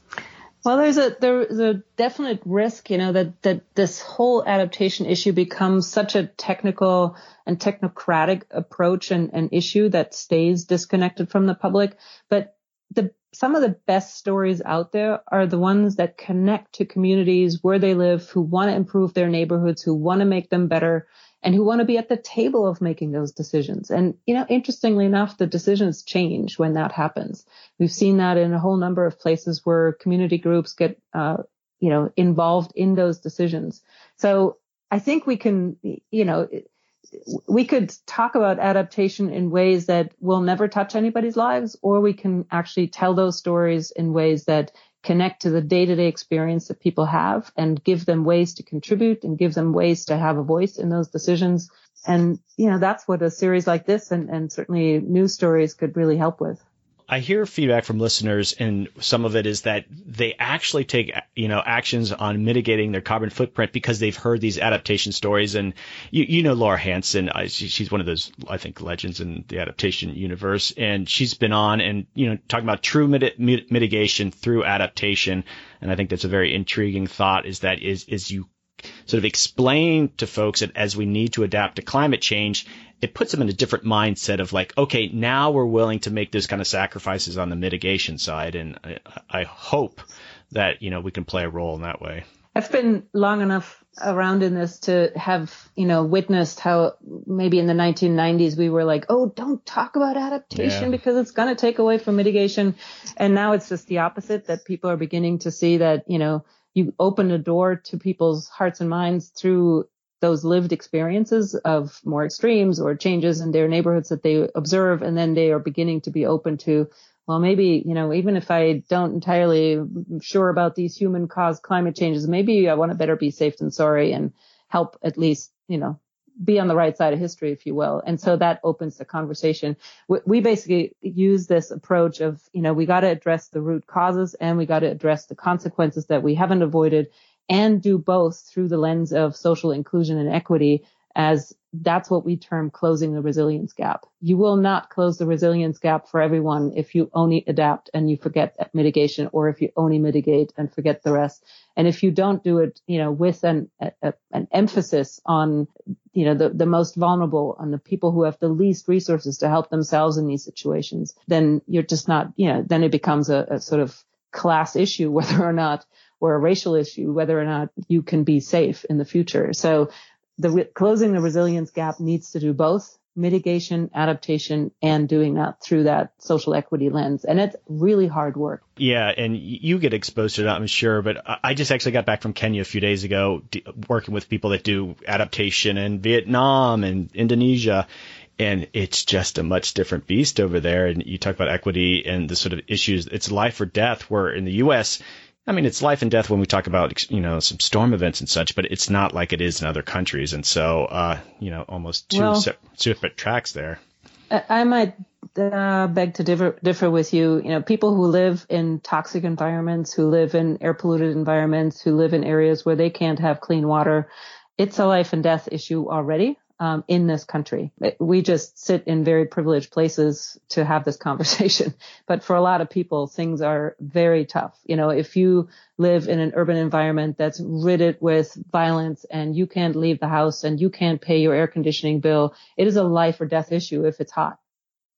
[SPEAKER 2] Well, there's a there's a definite risk, you know, that that this whole adaptation issue becomes such a technical and technocratic approach and, and issue that stays disconnected from the public. But the some of the best stories out there are the ones that connect to communities where they live, who want to improve their neighborhoods, who want to make them better, and who want to be at the table of making those decisions. And, you know, interestingly enough, the decisions change when that happens. We've seen that in a whole number of places where community groups get, uh, you know, involved in those decisions. So I think we can, you know, we could talk about adaptation in ways that will never touch anybody's lives, or we can actually tell those stories in ways that connect to the day-to-day experience that people have and give them ways to contribute and give them ways to have a voice in those decisions. And, you know, that's what a series like this and, and certainly news stories could really help with.
[SPEAKER 1] I hear feedback from listeners, and some of it is that they actually take you know actions on mitigating their carbon footprint because they've heard these adaptation stories. And you, you know Lara Hansen, she, she's one of those I think legends in the adaptation universe, and she's been on and you know talking about true mit- mitigation through adaptation. And I think that's a very intriguing thought. Is that is is you sort of explain to folks that as we need to adapt to climate change, it puts them in a different mindset of like, okay, now we're willing to make those kind of sacrifices on the mitigation side. And I, I hope that, you know, we can play a role in that way.
[SPEAKER 2] I've been long enough around in this to have, you know, witnessed how maybe in the 1990s we were like, oh, don't talk about adaptation yeah. because it's going to take away from mitigation. And now it's just the opposite that people are beginning to see that, you know, you open a door to people's hearts and minds through those lived experiences of more extremes or changes in their neighborhoods that they observe. And then they are beginning to be open to, well, maybe, you know, even if I don't entirely sure about these human caused climate changes, maybe I want to better be safe than sorry and help at least, you know, be on the right side of history, if you will. And so that opens the conversation. We, we basically use this approach of, you know, we got to address the root causes and we got to address the consequences that we haven't avoided and do both through the lens of social inclusion and equity as that's what we term closing the resilience gap. You will not close the resilience gap for everyone if you only adapt and you forget mitigation or if you only mitigate and forget the rest. And if you don't do it, you know, with an, a, an emphasis on, you know, the, the most vulnerable and the people who have the least resources to help themselves in these situations, then you're just not, you know, then it becomes a, a sort of class issue, whether or not or a racial issue, whether or not you can be safe in the future. So the closing the resilience gap needs to do both mitigation, adaptation, and doing that through that social equity lens. And it's really hard work.
[SPEAKER 1] Yeah, and you get exposed to that, I'm sure. But I just actually got back from Kenya a few days ago, working with people that do adaptation in Vietnam and Indonesia. And it's just a much different beast over there. And you talk about equity and the sort of issues, it's life or death, where in the U.S., I mean, it's life and death when we talk about, you know, some storm events and such, but it's not like it is in other countries. And so, uh, you know, almost two well, separate tracks there.
[SPEAKER 2] I might uh, beg to differ, differ with you. You know, people who live in toxic environments, who live in air polluted environments, who live in areas where they can't have clean water, it's a life and death issue already um, in this country. We just sit in very privileged places to have this conversation. But for a lot of people, things are very tough. You know, if you live in an urban environment that's riddled with violence and you can't leave the house and you can't pay your air conditioning bill, it is a life or death issue if it's hot.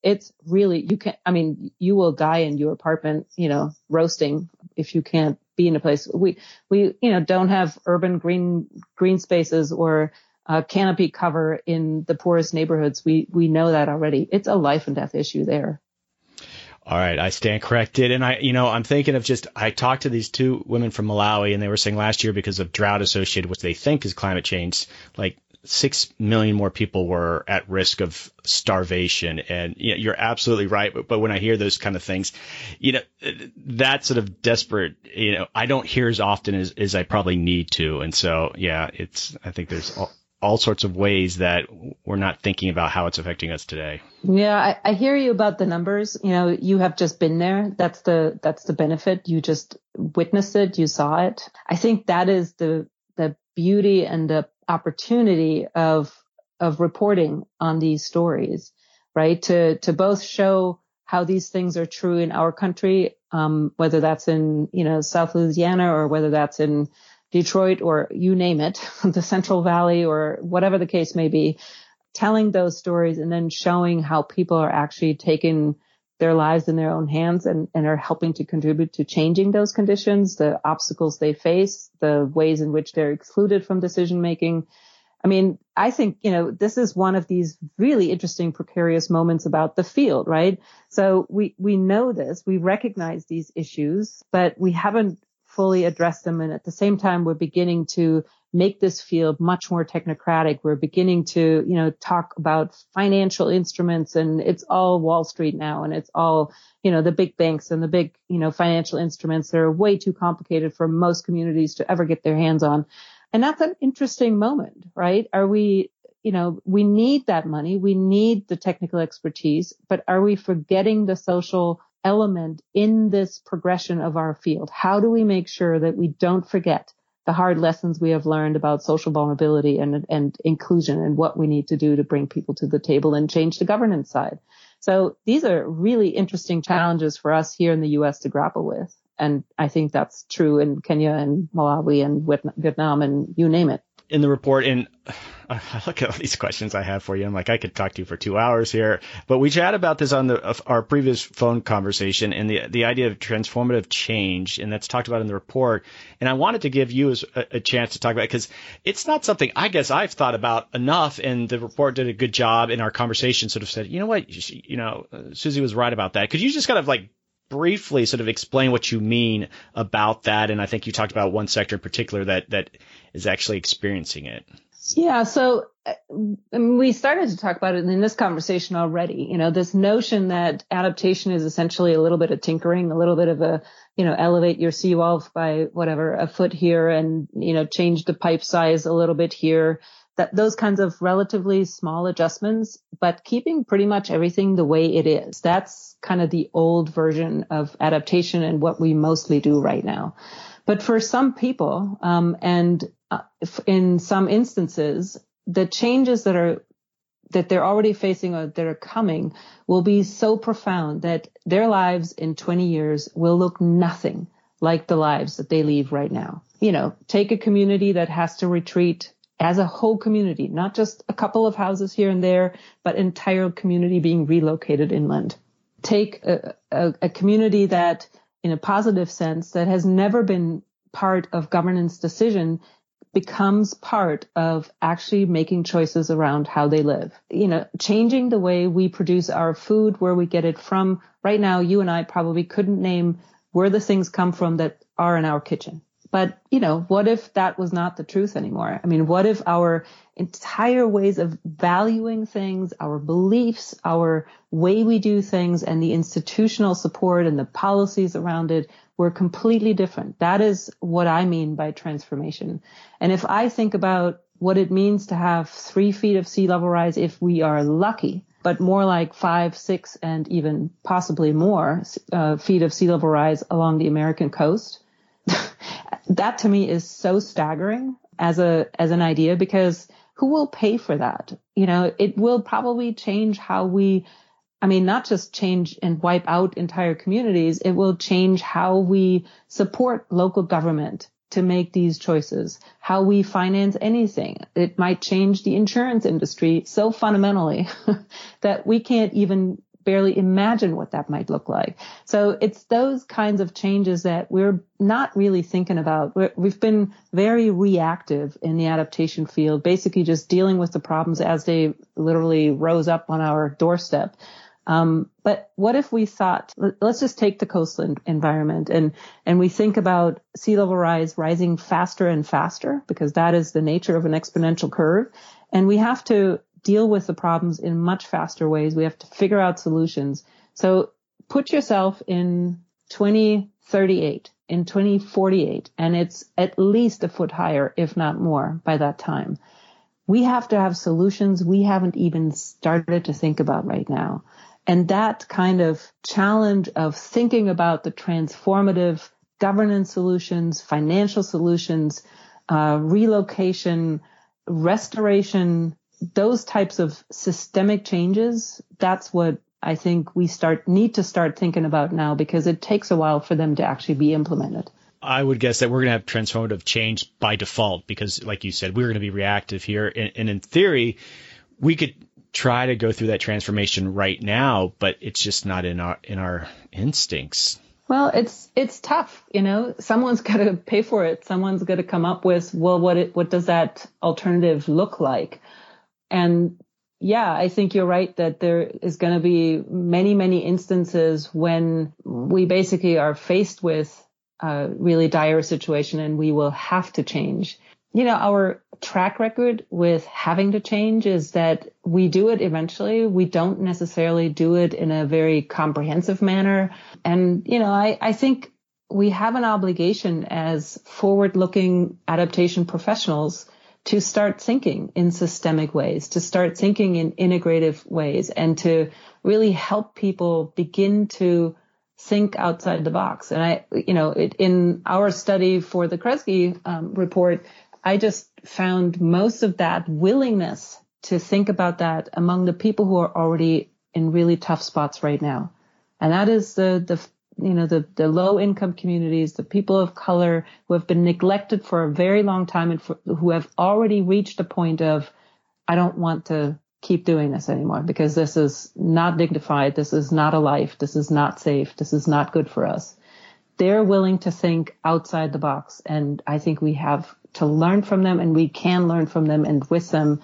[SPEAKER 2] It's really, you can't, I mean, you will die in your apartment, you know, roasting if you can't be in a place. We, we, you know, don't have urban green, green spaces or uh, canopy cover in the poorest neighborhoods. We we know that already. It's a life and death issue there.
[SPEAKER 1] All right, I stand corrected. And I, you know, I'm thinking of just, I talked to these two women from Malawi and they were saying last year because of drought associated with what they think is climate change, like six million more people were at risk of starvation. And you know, you're absolutely right. But, but when I hear those kind of things, you know, that sort of desperate, you know, I don't hear as often as, as I probably need to. And so, yeah, it's, I think there's all, all sorts of ways that we're not thinking about how it's affecting us today.
[SPEAKER 2] Yeah, I, I, hear you about the numbers. You know, you have just been there. That's the that's the benefit. You just witnessed it. You saw it. I think that is the the beauty and the opportunity of of reporting on these stories, right? To to both show how these things are true in our country, um, whether that's in you know South Louisiana or whether that's in Detroit or you name it, the Central Valley or whatever the case may be, telling those stories and then showing how people are actually taking their lives in their own hands and, and are helping to contribute to changing those conditions, the obstacles they face, the ways in which they're excluded from decision making. I mean, I think, you know, this is one of these really interesting precarious moments about the field, right? So we, we know this, we recognize these issues, but we haven't fully address them. And at the same time, we're beginning to make this field much more technocratic. We're beginning to, you know, talk about financial instruments and it's all Wall Street now and it's all, you know, the big banks and the big, you know, financial instruments that are way too complicated for most communities to ever get their hands on. And that's an interesting moment, right? Are we, you know, we need that money. We need the technical expertise, but are we forgetting the social element in this progression of our field? How do we make sure that we don't forget the hard lessons we have learned about social vulnerability and, and inclusion and what we need to do to bring people to the table and change the governance side? So these are really interesting challenges for us here in the U.S. to grapple with. And I think that's true in Kenya and Malawi and Vietnam and you name it.
[SPEAKER 1] In the report, and I look at all these questions I have for you. I'm like, I could talk to you for two hours here, but we chat about this on the our previous phone conversation and the the idea of transformative change, and that's talked about in the report. And I wanted to give you a, a chance to talk about it because it's not something I guess I've thought about enough. And the report did a good job in our conversation. Sort of said, you know what, you know, uh, Susie was right about that. Could you just kind of like briefly sort of explain what you mean about that? And I think you talked about one sector in particular that that is actually experiencing it.
[SPEAKER 2] Yeah. So uh, we started to talk about it in this conversation already. You know, this notion that adaptation is essentially a little bit of tinkering, a little bit of a, you know, elevate your seawall by whatever, a foot here and, you know, change the pipe size a little bit here. That those kinds of relatively small adjustments, but keeping pretty much everything the way it is. That's kind of the old version of adaptation and what we mostly do right now. But for some people, um, and uh, in some instances, the changes that are that they're already facing or that are coming will be so profound that their lives in 20 years will look nothing like the lives that they leave right now. You know, take a community that has to retreat as a whole community, not just a couple of houses here and there, but entire community being relocated inland. Take a, a, a community that in a positive sense that has never been part of governance decision becomes part of actually making choices around how they live. You know, changing the way we produce our food, where we get it from. Right now, you and I probably couldn't name where the things come from that are in our kitchen. But, you know, what if that was not the truth anymore? I mean, what if our entire ways of valuing things, our beliefs, our way we do things and the institutional support and the policies around it were completely different. That is what I mean by transformation. And if I think about what it means to have three feet of sea level rise, if we are lucky, but more like five, six, and even possibly more uh, feet of sea level rise along the American coast, that to me is so staggering as a as an idea because who will pay for that? You know, it will probably change how we I mean, not just change and wipe out entire communities, it will change how we support local government to make these choices, how we finance anything. It might change the insurance industry so fundamentally that we can't even barely imagine what that might look like. So it's those kinds of changes that we're not really thinking about. we have been very reactive in the adaptation field, basically just dealing with the problems as they literally rose up on our doorstep. Um, but what if we thought, let's just take the coastal environment and, and we think about sea level rise rising faster and faster because that is the nature of an exponential curve. And we have to deal with the problems in much faster ways. We have to figure out solutions. So put yourself in 2038, in 2048, and it's at least a foot higher, if not more by that time. We have to have solutions we haven't even started to think about right now. And that kind of challenge of thinking about the transformative governance solutions, financial solutions, uh, relocation, restoration, those types of systemic changes, that's what I think we start need to start thinking about now because it takes a while for them to actually be implemented.
[SPEAKER 1] I would guess that we're going to have transformative change by default because, like you said, we're going to be reactive here. And, and in theory, we could try to go through that transformation right now, but it's just not in our in our instincts.
[SPEAKER 2] Well, it's it's tough, you know. Someone's got to pay for it. Someone's got to come up with, well, what it, what does that alternative look like? And yeah, I think you're right that there is going to be many, many instances when we basically are faced with a really dire situation and we will have to change. You know, our track record with having to change is that we do it eventually. We don't necessarily do it in a very comprehensive manner. And, you know, I, I think we have an obligation as forward looking adaptation professionals to start thinking in systemic ways, to start thinking in integrative ways, and to really help people begin to think outside the box. And I, you know, it, in our study for the Kresge um, report, I just found most of that willingness to think about that among the people who are already in really tough spots right now. And that is the, the you know, the, the low income communities, the people of color who have been neglected for a very long time and for, who have already reached a point of, I don't want to keep doing this anymore because this is not dignified. This is not a life. This is not safe. This is not good for us. They're willing to think outside the box. And I think we have to learn from them and we can learn from them and with them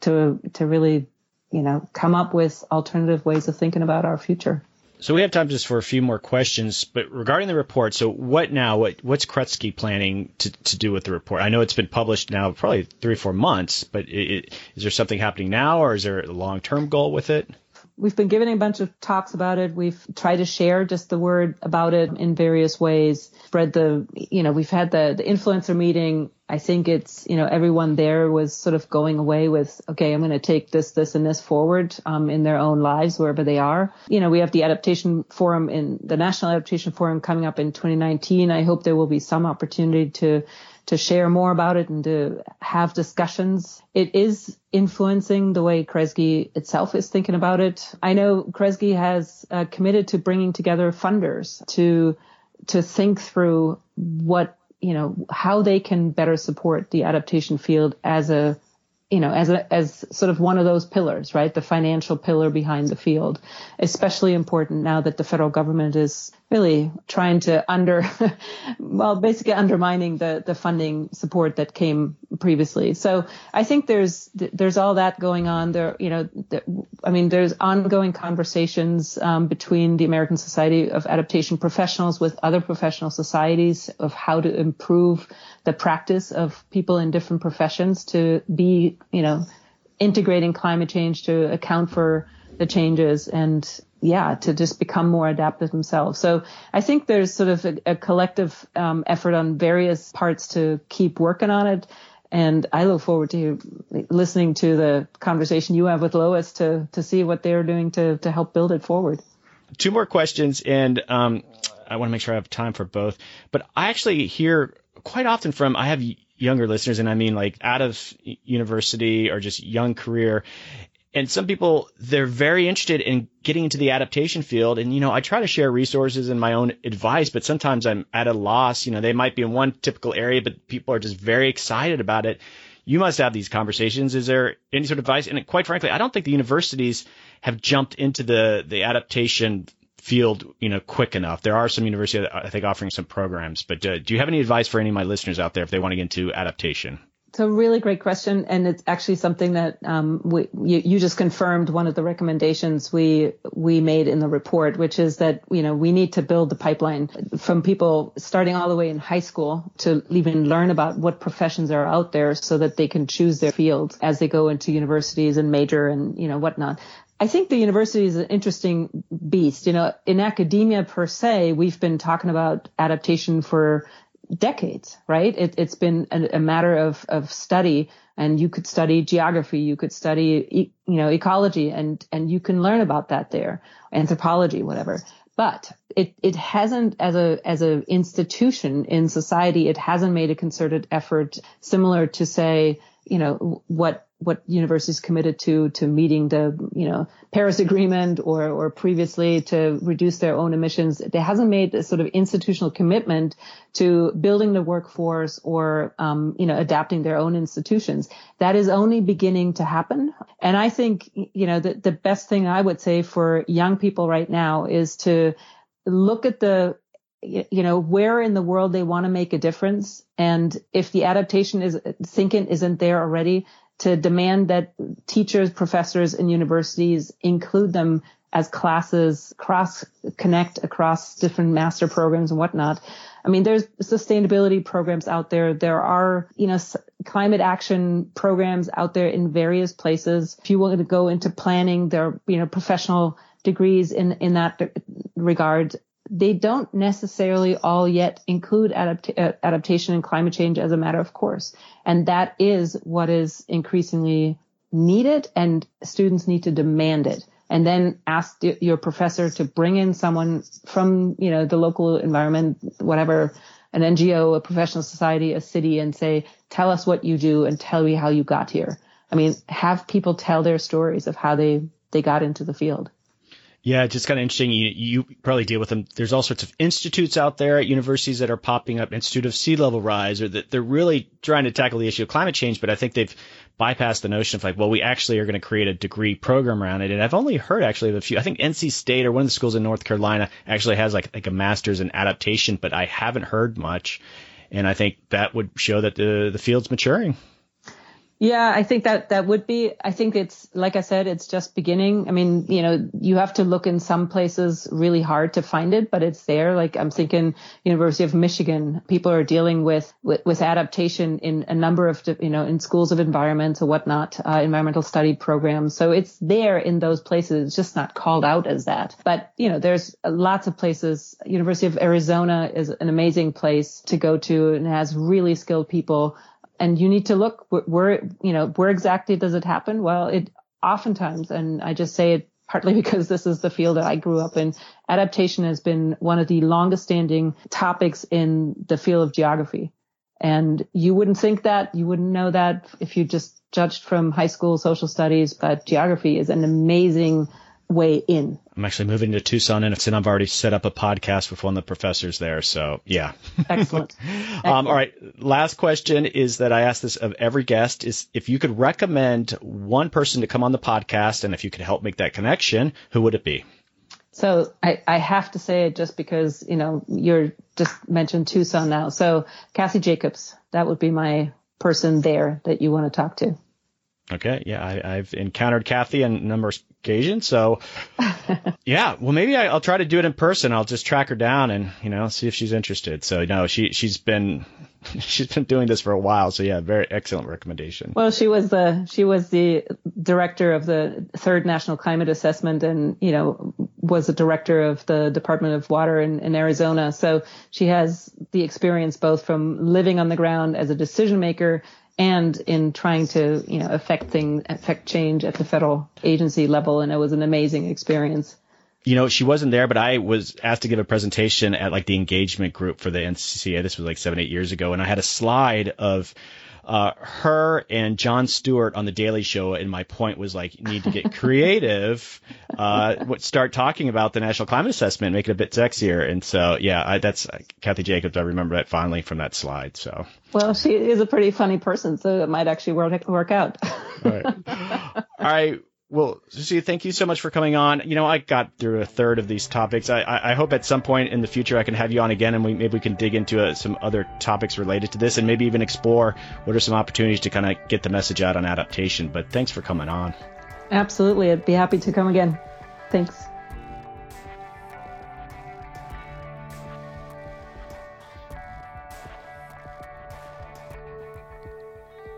[SPEAKER 2] to, to really, you know, come up with alternative ways of thinking about our future.
[SPEAKER 1] So we have time just for a few more questions, but regarding the report, so what now? What what's Kresge planning to, to do with the report? I know it's been published now probably three or four months, but it, is there something happening now, or is there a long term goal with it?
[SPEAKER 2] We've been giving a bunch of talks about it. We've tried to share just the word about it in various ways. Spread the, you know, we've had the, the influencer meeting I think it's, you know, everyone there was sort of going away with, okay, I'm going to take this, this, and this forward um, in their own lives wherever they are. You know, we have the adaptation forum in the National Adaptation Forum coming up in 2019. I hope there will be some opportunity to to share more about it and to have discussions. It is influencing the way Kresge itself is thinking about it. I know Kresge has uh, committed to bringing together funders to to think through what you know how they can better support the adaptation field as a you know, as a, as sort of one of those pillars, right? The financial pillar behind the field, especially important now that the federal government is really trying to under, well, basically undermining the, the funding support that came previously. So I think there's, there's all that going on there. You know, there, I mean, there's ongoing conversations um, between the American Society of Adaptation Professionals with other professional societies of how to improve the practice of people in different professions to be, you know, integrating climate change to account for the changes and yeah, to just become more adaptive themselves. So I think there's sort of a, a collective um, effort on various parts to keep working on it. And I look forward to listening to the conversation you have with Lois to to see what they're doing to to help build it forward.
[SPEAKER 1] Two more questions, and um, I want to make sure I have time for both. But I actually hear quite often from I have younger listeners, and I mean like out of university or just young career, and some people they're very interested in getting into the adaptation field. And you know i try to share resources and my own advice but sometimes i'm at a loss. You know they might be in one typical area but people are just very excited about it. You must have these conversations. Is there any sort of advice? And quite frankly i don't think the universities have jumped into the the adaptation field you know quick enough. There are some universities i think offering some programs but uh, do you have any advice for any of my listeners out there if they want to get into adaptation
[SPEAKER 2] it's a really great question, and it's actually something that um, we, you, you, just confirmed one of the recommendations we we made in the report, which is that you know we need to build the pipeline from people starting all the way in high school to even learn about what professions are out there, so that they can choose their fields as they go into universities and major and you know whatnot. I think the university is an interesting beast. You know, in academia per se, we've been talking about adaptation for decades, right? It, has been a, a, matter of, of study and you could study geography, you could study, you know, ecology and, and you can learn about that there, anthropology, whatever. But it, it hasn't as a, as an institution in society, it hasn't made a concerted effort similar to say, you know, what what universities committed to to meeting the you know Paris Agreement or or previously to reduce their own emissions. They hasn't made a sort of institutional commitment to building the workforce or um, you know adapting their own institutions. That is only beginning to happen. And I think you know the the best thing I would say for young people right now is to look at the you know where in the world they want to make a difference and if the adaptation is thinking isn't there already to demand that teachers, professors, and universities include them as classes, cross connect across different master programs and whatnot. I mean, there's sustainability programs out there. There are, you know, climate action programs out there in various places. If you want to go into planning, there are, you know, professional degrees in, in that regard they don't necessarily all yet include adapt- uh, adaptation and climate change as a matter of course. And that is what is increasingly needed and students need to demand it. And then ask your professor to bring in someone from, you know, the local environment, whatever, an NGO, a professional society, a city and say, tell us what you do and tell me how you got here. I mean, have people tell their stories of how they, they got into the field.
[SPEAKER 1] Yeah, just kind of interesting. You, you, probably deal with them. There's all sorts of institutes out there at universities that are popping up, Institute of Sea Level Rise, or that they're really trying to tackle the issue of climate change. But I think they've bypassed the notion of like, well, we actually are going to create a degree program around it. And I've only heard actually of a few. I think NC State or one of the schools in North Carolina actually has like like a master's in adaptation, but I haven't heard much. And I think that would show that the the field's maturing.
[SPEAKER 2] Yeah, I think that that would be. I think it's like I said, it's just beginning. I mean, you know, you have to look in some places really hard to find it, but it's there. Like I'm thinking, University of Michigan, people are dealing with with, with adaptation in a number of you know in schools of environment or whatnot, uh, environmental study programs. So it's there in those places. It's just not called out as that. But you know, there's lots of places. University of Arizona is an amazing place to go to and has really skilled people and you need to look where, you know, where exactly does it happen? Well, it oftentimes, and I just say it partly because this is the field that I grew up in. Adaptation has been one of the longest standing topics in the field of geography. And you wouldn't think that, you wouldn't know that if you just judged from high school social studies, but geography is an amazing way in.
[SPEAKER 1] I'm actually moving to Tucson, and I've already set up a podcast with one of the professors there. So yeah,
[SPEAKER 2] excellent. excellent.
[SPEAKER 1] Um, all right, last question is that I ask this of every guest: is if you could recommend one person to come on the podcast, and if you could help make that connection, who would it be?
[SPEAKER 2] So I, I have to say it just because you know you're just mentioned Tucson now. So Kathy Jacobs, that would be my person there that you want to talk to.
[SPEAKER 1] Okay, yeah, I, have encountered Kathy on a number of occasions, so yeah. Well, maybe I, will try to do it in person. I'll just track her down and you know see if she's interested. So no, she she's been she's been doing this for a while. So yeah, very excellent recommendation.
[SPEAKER 2] Well, she was the she was the director of the third national climate assessment, and you know was the director of the Department of Water in, in Arizona. So she has the experience both from living on the ground as a decision maker and in trying to, you know, affect things, affect change at the federal agency level. And it was an amazing experience.
[SPEAKER 1] You know, she wasn't there, but I was asked to give a presentation at like the engagement group for the NCCA. This was like seven, eight years ago. And I had a slide of uh, her and Jon Stewart on the Daily Show, and my point was like, you need to get creative, uh, what start talking about the National Climate Assessment, make it a bit sexier. And so, yeah, I, that's uh, Kathy Jacobs. I remember that fondly from that slide. So,
[SPEAKER 2] well, she is a pretty funny person, so it might actually work work out.
[SPEAKER 1] All right. All right. Well, Susie, thank you so much for coming on. You know, I got through a third of these topics. I, I, hope at some point in the future I can have you on again, and we, maybe we can dig into uh, some other topics related to this, and maybe even explore what are some opportunities to kind of get the message out on adaptation. But thanks for coming on.
[SPEAKER 2] Absolutely, I'd be happy to come again. Thanks.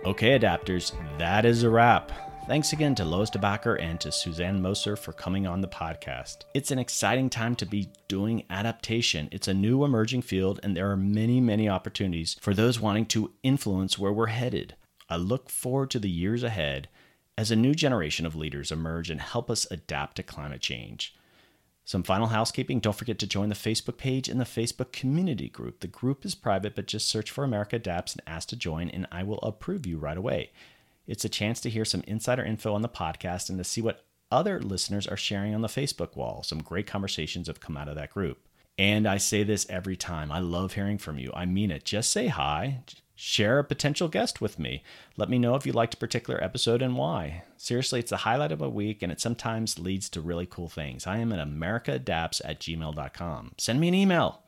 [SPEAKER 1] Okay, adapters, that is a wrap. Thanks again to Lois DeBacker and to Susanne Moser for coming on the podcast. It's an exciting time to be doing adaptation. It's a new emerging field, and there are many, many opportunities for those wanting to influence where we're headed. I look forward to the years ahead as a new generation of leaders emerge and help us adapt to climate change. Some final housekeeping don't forget to join the Facebook page and the Facebook community group. The group is private, but just search for America Adapts and ask to join, and I will approve you right away. It's a chance to hear some insider info on the podcast and to see what other listeners are sharing on the Facebook wall. Some great conversations have come out of that group. And I say this every time I love hearing from you. I mean it. Just say hi. Share a potential guest with me. Let me know if you liked a particular episode and why. Seriously, it's the highlight of a week and it sometimes leads to really cool things. I am at americaadapts at gmail.com. Send me an email.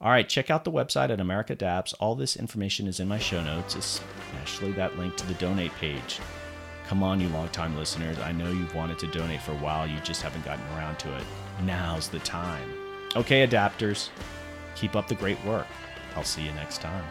[SPEAKER 1] All right, check out the website at America Adapts. All this information is in my show notes, especially that link to the donate page. Come on, you longtime listeners. I know you've wanted to donate for a while, you just haven't gotten around to it. Now's the time. Okay, adapters, keep up the great work. I'll see you next time.